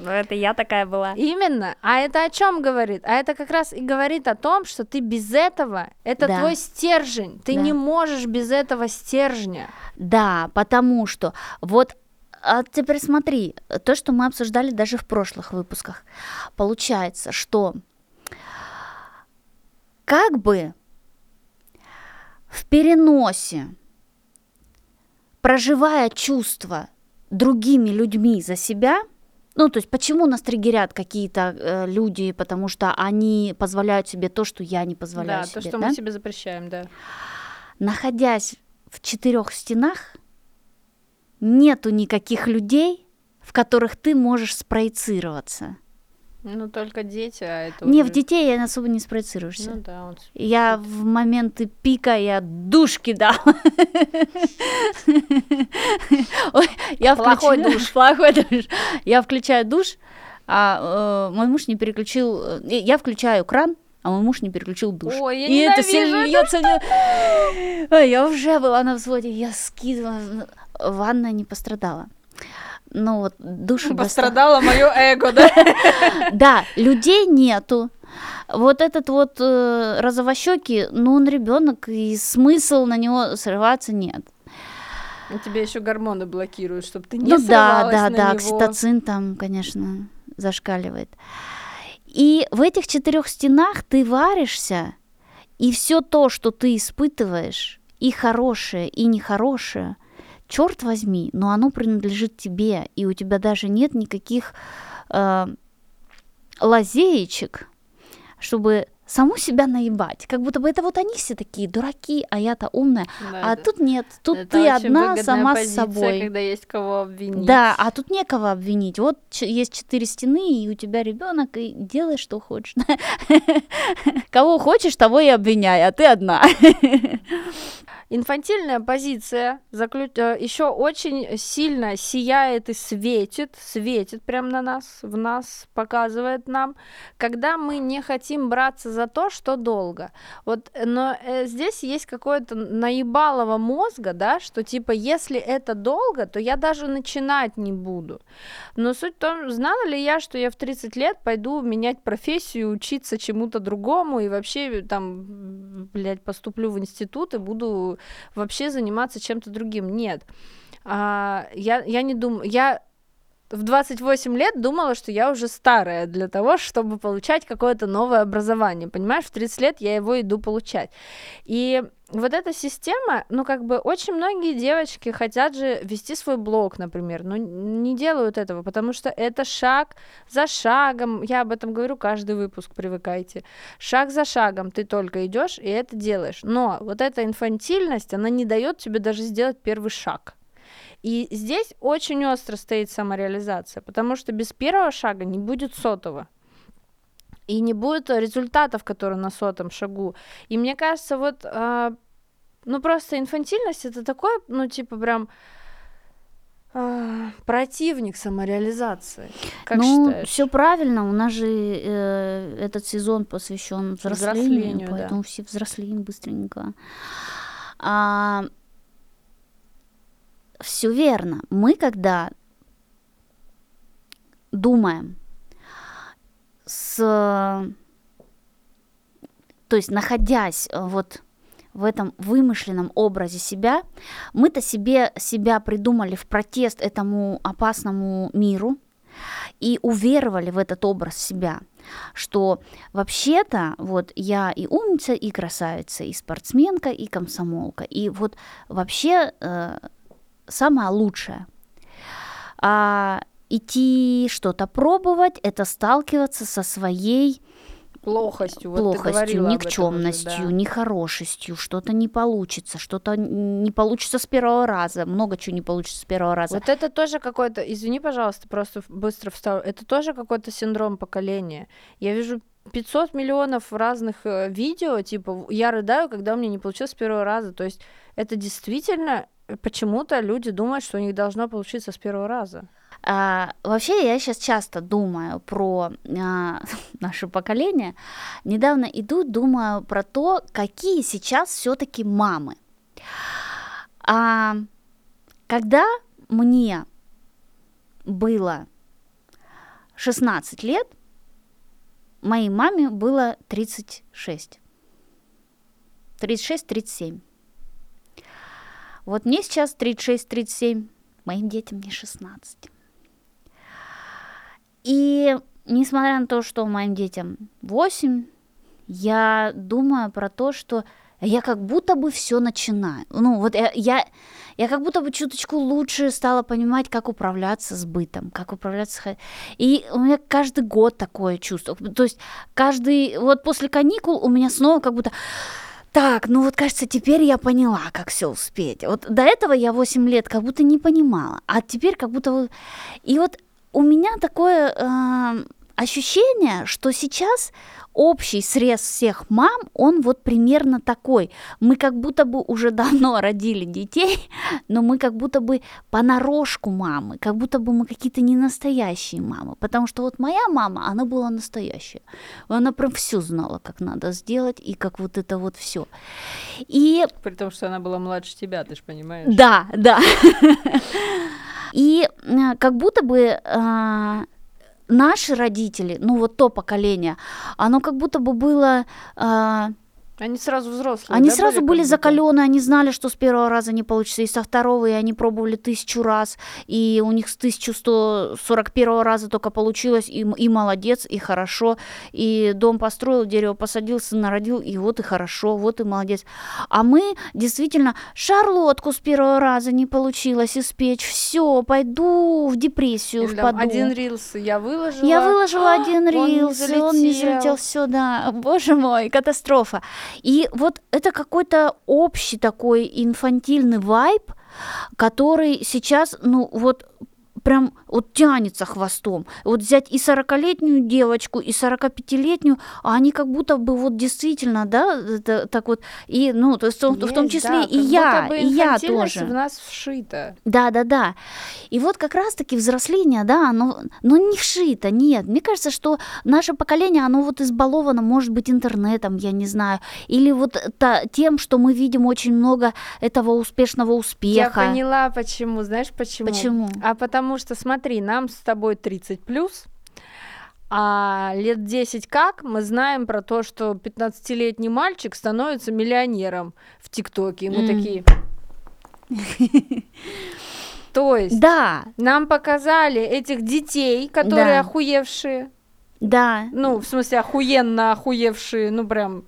Speaker 1: Ну, это я такая была.
Speaker 2: Именно. А это о чем говорит? А это как раз и говорит о том, что ты без этого, это да. твой стержень. Ты да. не можешь без этого стержня.
Speaker 1: Да, потому что вот а теперь смотри, то, что мы обсуждали даже в прошлых выпусках. Получается, что как бы в переносе, проживая чувства другими людьми за себя – ну, то есть почему нас триггерят какие-то э, люди, потому что они позволяют себе то, что я не позволяю
Speaker 2: да,
Speaker 1: себе.
Speaker 2: Да, то, что да? мы себе запрещаем, да.
Speaker 1: Находясь в четырех стенах, нету никаких людей, в которых ты можешь спроецироваться.
Speaker 2: Ну, только дети, а это
Speaker 1: Не,
Speaker 2: уже-
Speaker 1: в детей я особо не спроецируешься.
Speaker 2: Ну да, вот.
Speaker 1: Я в моменты пика я душ кидала.
Speaker 2: Плохой
Speaker 1: включаю-
Speaker 2: душ.
Speaker 1: Плохой душ. Я включаю душ, а э, мой муж не переключил. э, Я включаю кран, а мой муж не переключил душ.
Speaker 2: Ой, я
Speaker 1: И это все льется Я уже была на взводе, я скидывала. Ванная не пострадала. Ну вот душ доста-
Speaker 2: Пострадало мое эго, да?
Speaker 1: да, людей нету. Вот этот вот э, розовощекий, ну он ребенок, и смысл на него срываться нет.
Speaker 2: И Тебе еще гормоны блокируют, чтобы ты не
Speaker 1: ну да, да, да,
Speaker 2: него.
Speaker 1: окситоцин там, конечно, зашкаливает. И в этих четырех стенах ты варишься, и все то, что ты испытываешь, и хорошее, и нехорошее, черт возьми, но оно принадлежит тебе, и у тебя даже нет никаких э, лазеечек, чтобы саму себя наебать. Как будто бы это вот они все такие дураки, а я-то умная.
Speaker 2: Да,
Speaker 1: а
Speaker 2: да.
Speaker 1: тут нет, тут
Speaker 2: Это
Speaker 1: ты одна сама с
Speaker 2: позиция,
Speaker 1: собой.
Speaker 2: когда есть кого обвинить.
Speaker 1: Да, а тут некого обвинить. Вот есть четыре стены, и у тебя ребенок, и делай, что хочешь. Кого хочешь, того и обвиняй, а ты одна.
Speaker 2: Инфантильная позиция еще очень сильно сияет и светит, светит прям на нас, в нас, показывает нам, когда мы не хотим браться за то, что долго. Вот, но э, здесь есть какое-то наебалово мозга, да, что типа, если это долго, то я даже начинать не буду. Но суть в том, знала ли я, что я в 30 лет пойду менять профессию, учиться чему-то другому и вообще там, блядь, поступлю в институт и буду вообще заниматься чем-то другим. Нет. А, я, я не думаю... Я в 28 лет думала, что я уже старая для того, чтобы получать какое-то новое образование. Понимаешь, в 30 лет я его иду получать. И вот эта система, ну, как бы очень многие девочки хотят же вести свой блог, например, но не делают этого, потому что это шаг за шагом. Я об этом говорю каждый выпуск, привыкайте. Шаг за шагом ты только идешь и это делаешь. Но вот эта инфантильность, она не дает тебе даже сделать первый шаг. И здесь очень остро стоит самореализация, потому что без первого шага не будет сотого. И не будет результатов, которые на сотом шагу. И мне кажется, вот, э, ну просто инфантильность это такой, ну типа прям э, противник самореализации. Как
Speaker 1: ну, все правильно. У нас же э, этот сезон посвящен взрослению,
Speaker 2: Взрослению, да.
Speaker 1: поэтому все взрослеем быстренько. А, все верно. Мы когда думаем с, то есть находясь э, вот в этом вымышленном образе себя, мы-то себе себя придумали в протест этому опасному миру и уверовали в этот образ себя, что вообще-то вот я и умница, и красавица, и спортсменка, и комсомолка, и вот вообще э, самое лучшее. А идти что-то пробовать, это сталкиваться со своей
Speaker 2: плохостью, вот
Speaker 1: плохостью,
Speaker 2: об этом уже,
Speaker 1: никчемностью,
Speaker 2: да.
Speaker 1: нехорошестью, что-то не получится, что-то не получится с первого раза, много чего не получится с первого раза.
Speaker 2: Вот это тоже какой-то, извини, пожалуйста, просто быстро вставлю, это тоже какой-то синдром поколения. Я вижу 500 миллионов разных э, видео, типа, я рыдаю, когда у меня не получилось с первого раза. То есть это действительно почему-то люди думают, что у них должно получиться с первого раза.
Speaker 1: А, вообще, я сейчас часто думаю про а, наше поколение. Недавно иду, думаю про то, какие сейчас все-таки мамы. А, когда мне было 16 лет, моей маме было 36. 36-37. Вот мне сейчас 36-37, моим детям не 16. И несмотря на то, что моим детям 8, я думаю про то, что я как будто бы все начинаю. Ну, вот я, я, я как будто бы чуточку лучше стала понимать, как управляться с бытом, как управляться... И у меня каждый год такое чувство. То есть каждый... Вот после каникул у меня снова как будто Так, ну вот кажется, теперь я поняла, как все успеть. Вот до этого я 8 лет как будто не понимала, а теперь как будто вот... И вот у меня такое э, ощущение, что сейчас общий срез всех мам, он вот примерно такой. Мы как будто бы уже давно родили детей, но мы как будто бы понарошку мамы, как будто бы мы какие-то не настоящие мамы. Потому что вот моя мама, она была настоящая. Она прям все знала, как надо сделать и как вот это вот все. И...
Speaker 2: При том, что она была младше тебя, ты же понимаешь.
Speaker 1: Да, да. И э, как будто бы а, наши родители, ну вот то поколение, оно как будто бы было а,
Speaker 2: они сразу взрослые.
Speaker 1: Они
Speaker 2: да,
Speaker 1: сразу были,
Speaker 2: были
Speaker 1: закалены, они знали, что с первого раза не получится, и со второго, и они пробовали тысячу раз, и у них с 1141 раза только получилось, и, и молодец, и хорошо, и дом построил, дерево посадил, сын народил, и вот и хорошо, вот и молодец. А мы действительно шарлотку с первого раза не получилось испечь, все, пойду в депрессию
Speaker 2: Или
Speaker 1: впаду.
Speaker 2: Один рилс я выложила.
Speaker 1: Я выложила один
Speaker 2: он не
Speaker 1: рилс, и он не залетел,
Speaker 2: залетел.
Speaker 1: все, да, боже мой, катастрофа. И вот это какой-то общий такой инфантильный вайб, который сейчас, ну вот прям вот тянется хвостом. Вот взять и 40-летнюю девочку, и 45-летнюю, а они как будто бы вот действительно, да, это, так вот, и, ну, то есть, в, в том
Speaker 2: Есть,
Speaker 1: числе
Speaker 2: да,
Speaker 1: и я, и я тоже.
Speaker 2: в нас вшита.
Speaker 1: Да, да, да. И вот как раз-таки взросление, да, оно, ну, не вшито, нет. Мне кажется, что наше поколение, оно вот избаловано, может быть, интернетом, я не знаю, или вот та- тем, что мы видим очень много этого успешного
Speaker 2: Я
Speaker 1: успеха.
Speaker 2: поняла, почему. Знаешь, почему?
Speaker 1: Почему?
Speaker 2: А потому что, смотри, нам с тобой 30 плюс, а лет 10 как мы знаем про то, что 15-летний мальчик становится миллионером в ТикТоке. И мы
Speaker 1: М.
Speaker 2: такие... То есть
Speaker 1: Да,
Speaker 2: нам показали этих детей, которые
Speaker 1: Да.
Speaker 2: охуевшие,
Speaker 1: да,
Speaker 2: ну, в смысле, охуенно охуевшие, ну, прям,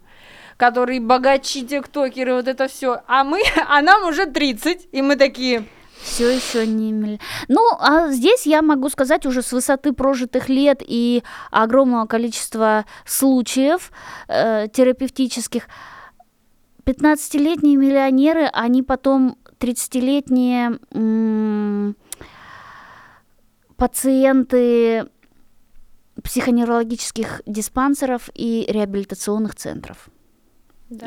Speaker 2: которые богачи, тиктокеры, вот это все. А мы, а нам уже 30, и мы такие,
Speaker 1: все еще не Ну, а здесь я могу сказать уже с высоты прожитых лет и огромного количества случаев э, терапевтических. 15-летние миллионеры, они потом 30-летние м, пациенты психоневрологических диспансеров и реабилитационных центров.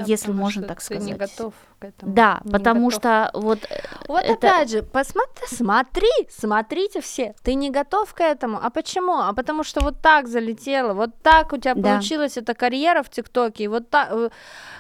Speaker 1: Если
Speaker 2: потому
Speaker 1: можно так
Speaker 2: ты не
Speaker 1: сказать.
Speaker 2: готов к этому.
Speaker 1: Да,
Speaker 2: Не
Speaker 1: потому
Speaker 2: готов.
Speaker 1: что вот
Speaker 2: Вот
Speaker 1: это-
Speaker 2: опять же, посмотри, смотри, смотрите все, ты не готов к этому. А почему? А потому что вот так залетело, вот так у тебя
Speaker 1: Да.
Speaker 2: получилась эта карьера в ТикТоке, и вот так, э,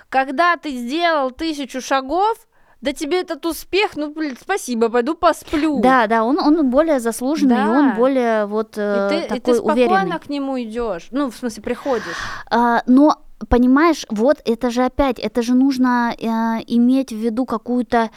Speaker 2: когда ты сделал тысячу шагов, да тебе этот успех, ну, блин, спасибо, пойду посплю.
Speaker 1: Да, да, он, он более заслуженный, и
Speaker 2: Да.
Speaker 1: он более вот
Speaker 2: И
Speaker 1: э,
Speaker 2: ты, и
Speaker 1: такой
Speaker 2: ты спокойно
Speaker 1: уверенный.
Speaker 2: к нему идешь. Ну, в смысле, приходишь.
Speaker 1: А, но понимаешь, вот это же опять, это же нужно э, иметь в виду какую-то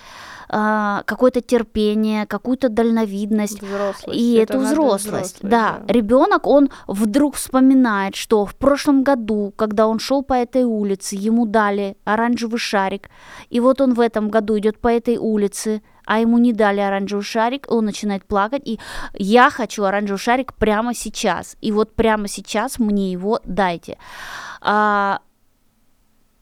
Speaker 1: а, какое-то терпение, какую-то дальновидность.
Speaker 2: Взрослость.
Speaker 1: И
Speaker 2: это
Speaker 1: эту
Speaker 2: надо
Speaker 1: взрослость,
Speaker 2: взрослость,
Speaker 1: да. Ребенок, он вдруг вспоминает, что в прошлом году, когда он шел по этой улице, ему дали оранжевый шарик, и вот он в этом году идет по этой улице, а ему не дали оранжевый шарик, он начинает плакать, и я хочу оранжевый шарик прямо сейчас, и вот прямо сейчас мне его дайте. А,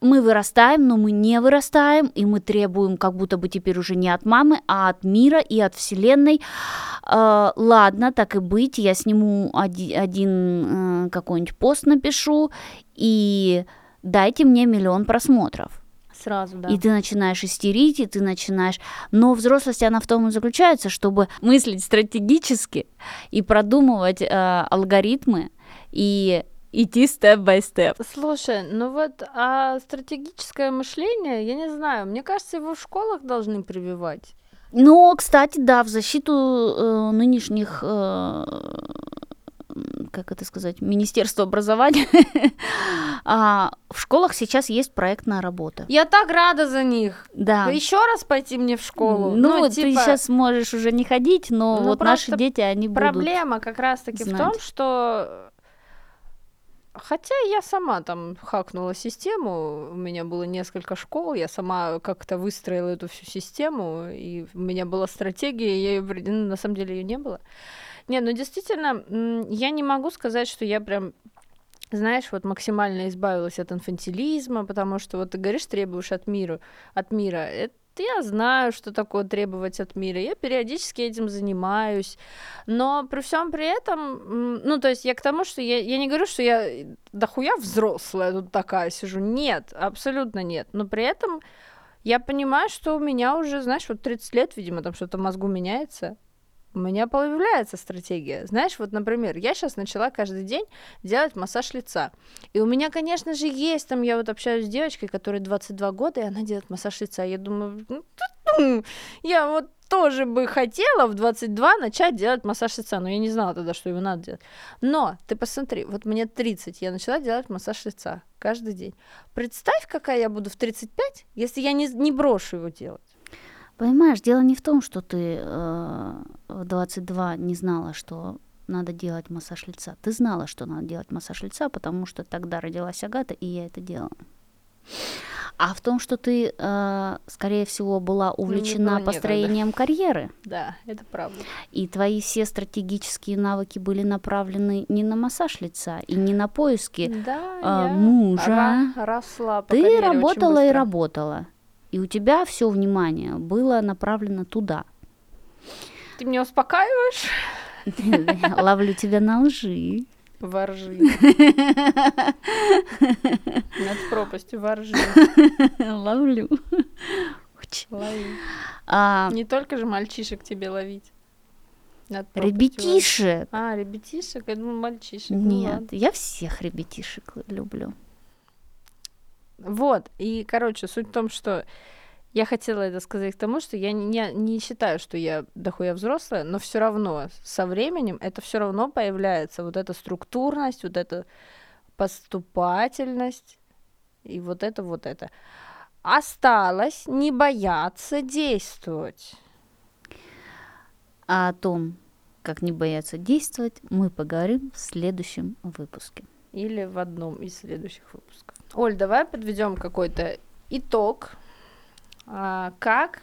Speaker 1: мы вырастаем, но мы не вырастаем, и мы требуем как будто бы теперь уже не от мамы, а от мира и от вселенной. Э, ладно, так и быть, я сниму оди- один э, какой-нибудь пост напишу, и дайте мне миллион просмотров.
Speaker 2: Сразу, да.
Speaker 1: И ты начинаешь истерить, и ты начинаешь... Но взрослость, она в том и заключается, чтобы мыслить стратегически и продумывать э, алгоритмы и идти степ-бай-степ.
Speaker 2: Слушай, ну вот а стратегическое мышление, я не знаю, мне кажется, его в школах должны прививать.
Speaker 1: Но, кстати, да, в защиту э, нынешних, э, как это сказать, Министерства образования, а, в школах сейчас есть проектная работа.
Speaker 2: Я так рада за них.
Speaker 1: Да.
Speaker 2: Еще раз пойти мне в школу.
Speaker 1: Ну, ты
Speaker 2: типа,
Speaker 1: сейчас можешь уже не ходить, но
Speaker 2: Ну,
Speaker 1: вот наши дети, они будут.
Speaker 2: Проблема как раз-таки в том, что Хотя я сама там хакнула систему, у меня было несколько школ, я сама как-то выстроила эту всю систему, и у меня была стратегия, я при- ну, на самом деле ее не было. Не, ну действительно, я не могу сказать, что я прям знаешь, вот максимально избавилась от инфантилизма, потому что вот ты говоришь, требуешь от мира, от мира. Это я знаю, что такое требовать от мира, я периодически этим занимаюсь, но при всем при этом, ну, то есть я к тому, что я, я не говорю, что я дохуя взрослая тут такая сижу, нет, абсолютно нет, но при этом я понимаю, что у меня уже, знаешь, вот 30 лет, видимо, там что-то в мозгу меняется, у меня появляется стратегия. Знаешь, вот, например, я сейчас начала каждый день делать массаж лица. И у меня, конечно же, есть там, я вот общаюсь с девочкой, которой 22 года, и она делает массаж лица. Я думаю, ну, я вот тоже бы хотела в 22 начать делать массаж лица, но я не знала тогда, что его надо делать. Но ты посмотри, вот мне 30, я начала делать массаж лица каждый день. Представь, какая я буду в 35, если я не, не брошу его делать.
Speaker 1: Понимаешь, дело не в том, что ты э, в 22 не знала, что надо делать массаж лица. Ты знала, что надо делать массаж лица, потому что тогда родилась Агата, и я это делала. А в том, что ты, э, скорее всего, была ну, увлечена построением некогда. карьеры.
Speaker 2: Да, это правда.
Speaker 1: И твои все стратегические навыки были направлены не на массаж лица и не на поиски
Speaker 2: да,
Speaker 1: э, мужа.
Speaker 2: Росла по
Speaker 1: ты работала и работала и у тебя все внимание было направлено туда.
Speaker 2: Ты меня успокаиваешь?
Speaker 1: Ловлю тебя на лжи.
Speaker 2: Воржи. Над пропастью воржи.
Speaker 1: Ловлю.
Speaker 2: Лови. А, Не только же мальчишек тебе ловить.
Speaker 1: Ребятишек.
Speaker 2: А, ребятишек? Я думаю, мальчишек.
Speaker 1: Ну Нет, ну, я всех ребятишек люблю.
Speaker 2: Вот, и, короче, суть в том, что я хотела это сказать к тому, что я не, не считаю, что я дохуя взрослая, но все равно со временем это все равно появляется вот эта структурность, вот эта поступательность и вот это вот это. Осталось не бояться действовать.
Speaker 1: А о том, как не бояться действовать, мы поговорим в следующем выпуске.
Speaker 2: Или в одном из следующих выпусков. Оль, давай подведем какой-то итог. А, как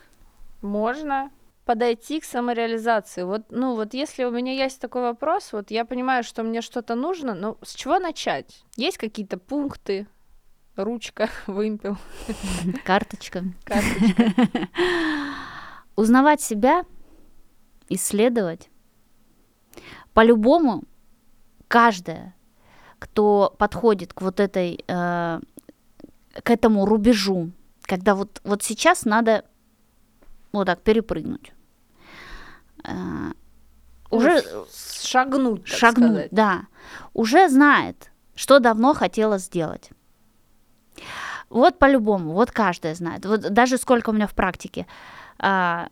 Speaker 2: можно подойти к самореализации? Вот, ну, вот если у меня есть такой вопрос, вот я понимаю, что мне что-то нужно, но с чего начать? Есть какие-то пункты, ручка, вымпел?
Speaker 1: Карточка.
Speaker 2: Карточка.
Speaker 1: Узнавать себя, исследовать. По-любому, каждая кто подходит к вот этой, э, к этому рубежу, когда вот, вот сейчас надо вот так перепрыгнуть. Э, уже
Speaker 2: ну, шагнуть,
Speaker 1: так шагнуть, сказать. да, уже знает, что давно хотела сделать. Вот по-любому, вот каждая знает. Вот даже сколько у меня в практике. А,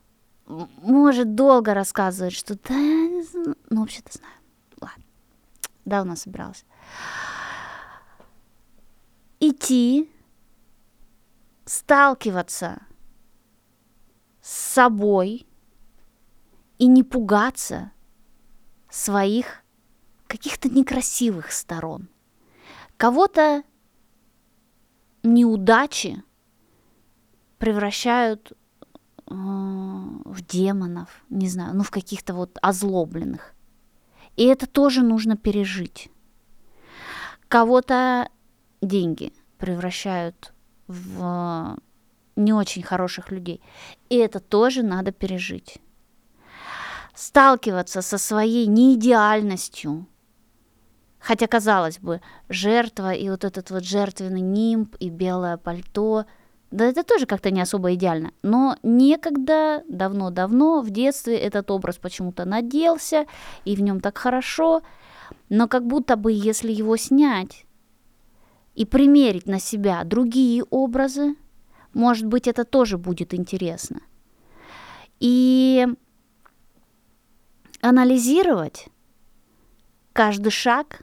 Speaker 1: может долго рассказывать, что да, ну вообще-то знаю. Ладно, давно собиралась идти, сталкиваться с собой и не пугаться своих каких-то некрасивых сторон. Кого-то неудачи превращают э, в демонов, не знаю, ну в каких-то вот озлобленных. И это тоже нужно пережить. Кого-то деньги превращают в не очень хороших людей. И это тоже надо пережить. Сталкиваться со своей неидеальностью. Хотя, казалось бы, жертва и вот этот вот жертвенный нимб и белое пальто, да это тоже как-то не особо идеально. Но некогда, давно-давно, в детстве этот образ почему-то наделся, и в нем так хорошо – но как будто бы если его снять и примерить на себя другие образы, может быть, это тоже будет интересно. И анализировать каждый шаг,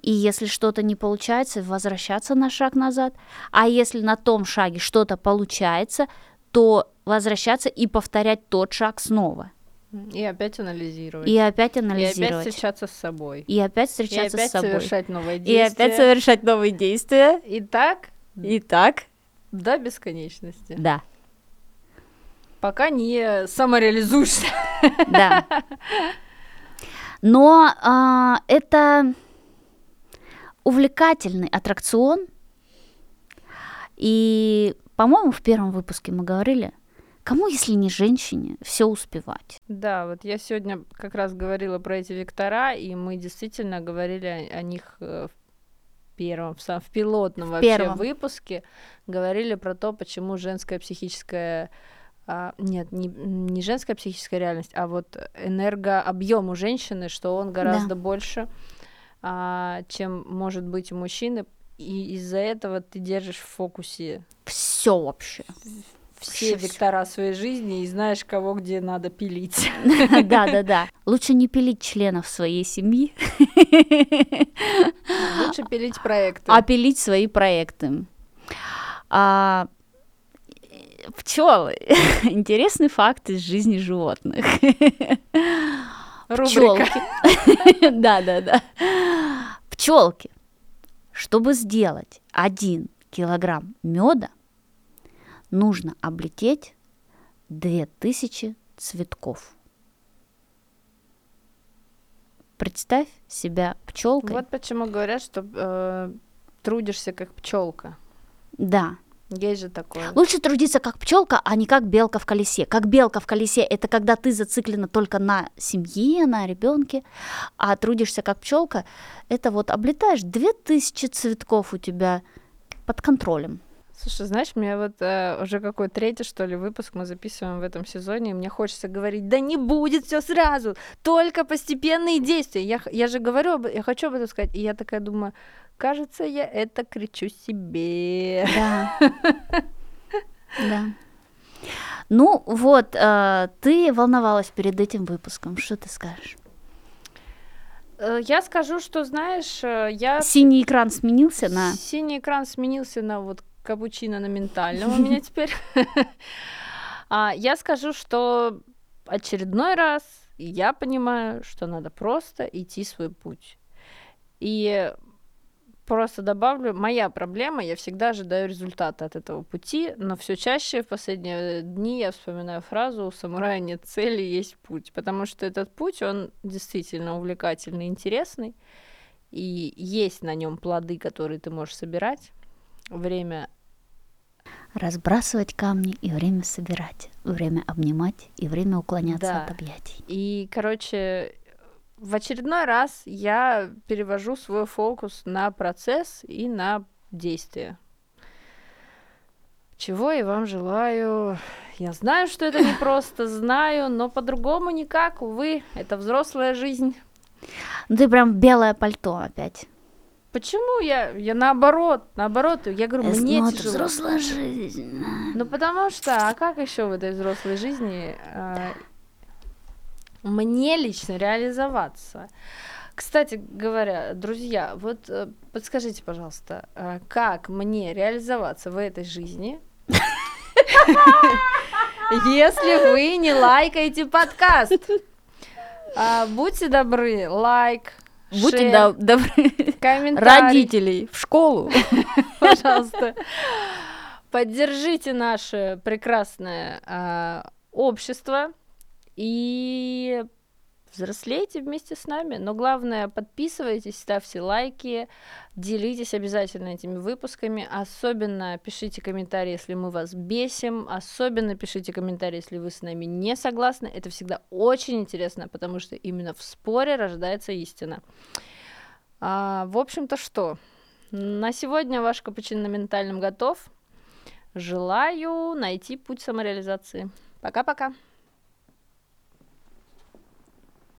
Speaker 1: и если что-то не получается, возвращаться на шаг назад, а если на том шаге что-то получается, то возвращаться и повторять тот шаг снова –
Speaker 2: и опять анализировать.
Speaker 1: И опять анализировать. И
Speaker 2: опять встречаться с собой.
Speaker 1: И опять встречаться
Speaker 2: и опять
Speaker 1: с собой.
Speaker 2: совершать новые действия.
Speaker 1: И опять совершать новые действия.
Speaker 2: И так.
Speaker 1: И так.
Speaker 2: До бесконечности.
Speaker 1: Да.
Speaker 2: Пока не самореализуешься.
Speaker 1: Да. Но а, это увлекательный аттракцион. И, по-моему, в первом выпуске мы говорили, кому, если не женщине, все успевать.
Speaker 2: Да, вот я сегодня как раз говорила про эти вектора, и мы действительно говорили о, о них э, в первом, в, в пилотном в вообще первом. выпуске, говорили про то, почему женская психическая а, нет, не, не женская психическая реальность, а вот энергообъем у женщины, что он гораздо да. больше, а, чем может быть у мужчины, и из-за этого ты держишь в фокусе
Speaker 1: все вообще.
Speaker 2: Все вектора своей жизни и знаешь, кого где надо пилить.
Speaker 1: Да, да, да. Лучше не пилить членов своей семьи.
Speaker 2: Лучше пилить проекты.
Speaker 1: А пилить свои проекты. А, пчелы. Интересный факт из жизни животных. Пчелки. Да, да, да. Пчелки. Чтобы сделать один килограмм меда, нужно облететь две тысячи цветков. Представь себя пчелкой.
Speaker 2: Вот почему говорят, что э, трудишься как пчелка.
Speaker 1: Да,
Speaker 2: есть же такое.
Speaker 1: Лучше трудиться как пчелка, а не как белка в колесе. Как белка в колесе это когда ты зациклена только на семье, на ребенке, а трудишься как пчелка, это вот облетаешь две тысячи цветков у тебя под контролем.
Speaker 2: Слушай, знаешь, мне вот э, уже какой третий, что ли, выпуск мы записываем в этом сезоне, и мне хочется говорить, да не будет все сразу, только постепенные действия. Я, я же говорю, я хочу об этом сказать, и я такая думаю, Кажется, я это кричу себе.
Speaker 1: Да. Да. Ну вот, э, ты волновалась перед этим выпуском. Что ты скажешь?
Speaker 2: Э, я скажу, что, знаешь, э, я...
Speaker 1: Синий экран сменился на...
Speaker 2: Синий экран сменился на вот капучино на ментальном у меня теперь. А, я скажу, что очередной раз я понимаю, что надо просто идти свой путь. И просто добавлю, моя проблема, я всегда ожидаю результата от этого пути, но все чаще в последние дни я вспоминаю фразу «у самурая нет цели, есть путь», потому что этот путь, он действительно увлекательный, интересный, и есть на нем плоды, которые ты можешь собирать. Время
Speaker 1: разбрасывать камни и время собирать, время обнимать и время уклоняться да. от объятий.
Speaker 2: И, короче, в очередной раз я перевожу свой фокус на процесс и на действие. Чего я вам желаю. Я знаю, что это не просто, знаю, но по-другому никак, увы, это взрослая жизнь.
Speaker 1: Ну ты прям белое пальто опять.
Speaker 2: Почему я? Я наоборот, наоборот, я говорю,
Speaker 1: это,
Speaker 2: мне тяжело.
Speaker 1: Взрослая жизнь.
Speaker 2: Ну потому что, а как еще в этой взрослой жизни э, мне лично реализоваться. Кстати говоря, друзья, вот э, подскажите, пожалуйста, э, как мне реализоваться в этой жизни, если вы не лайкаете подкаст? А, будьте добры, лайк,
Speaker 1: Будьте добры, родителей в школу,
Speaker 2: пожалуйста. Поддержите наше прекрасное а, общество и взрослейте вместе с нами. Но главное, подписывайтесь, ставьте лайки, делитесь обязательно этими выпусками. Особенно пишите комментарии, если мы вас бесим. Особенно пишите комментарии, если вы с нами не согласны. Это всегда очень интересно, потому что именно в споре рождается истина. А, в общем-то, что? На сегодня ваш капучино на готов. Желаю найти путь самореализации. Пока-пока.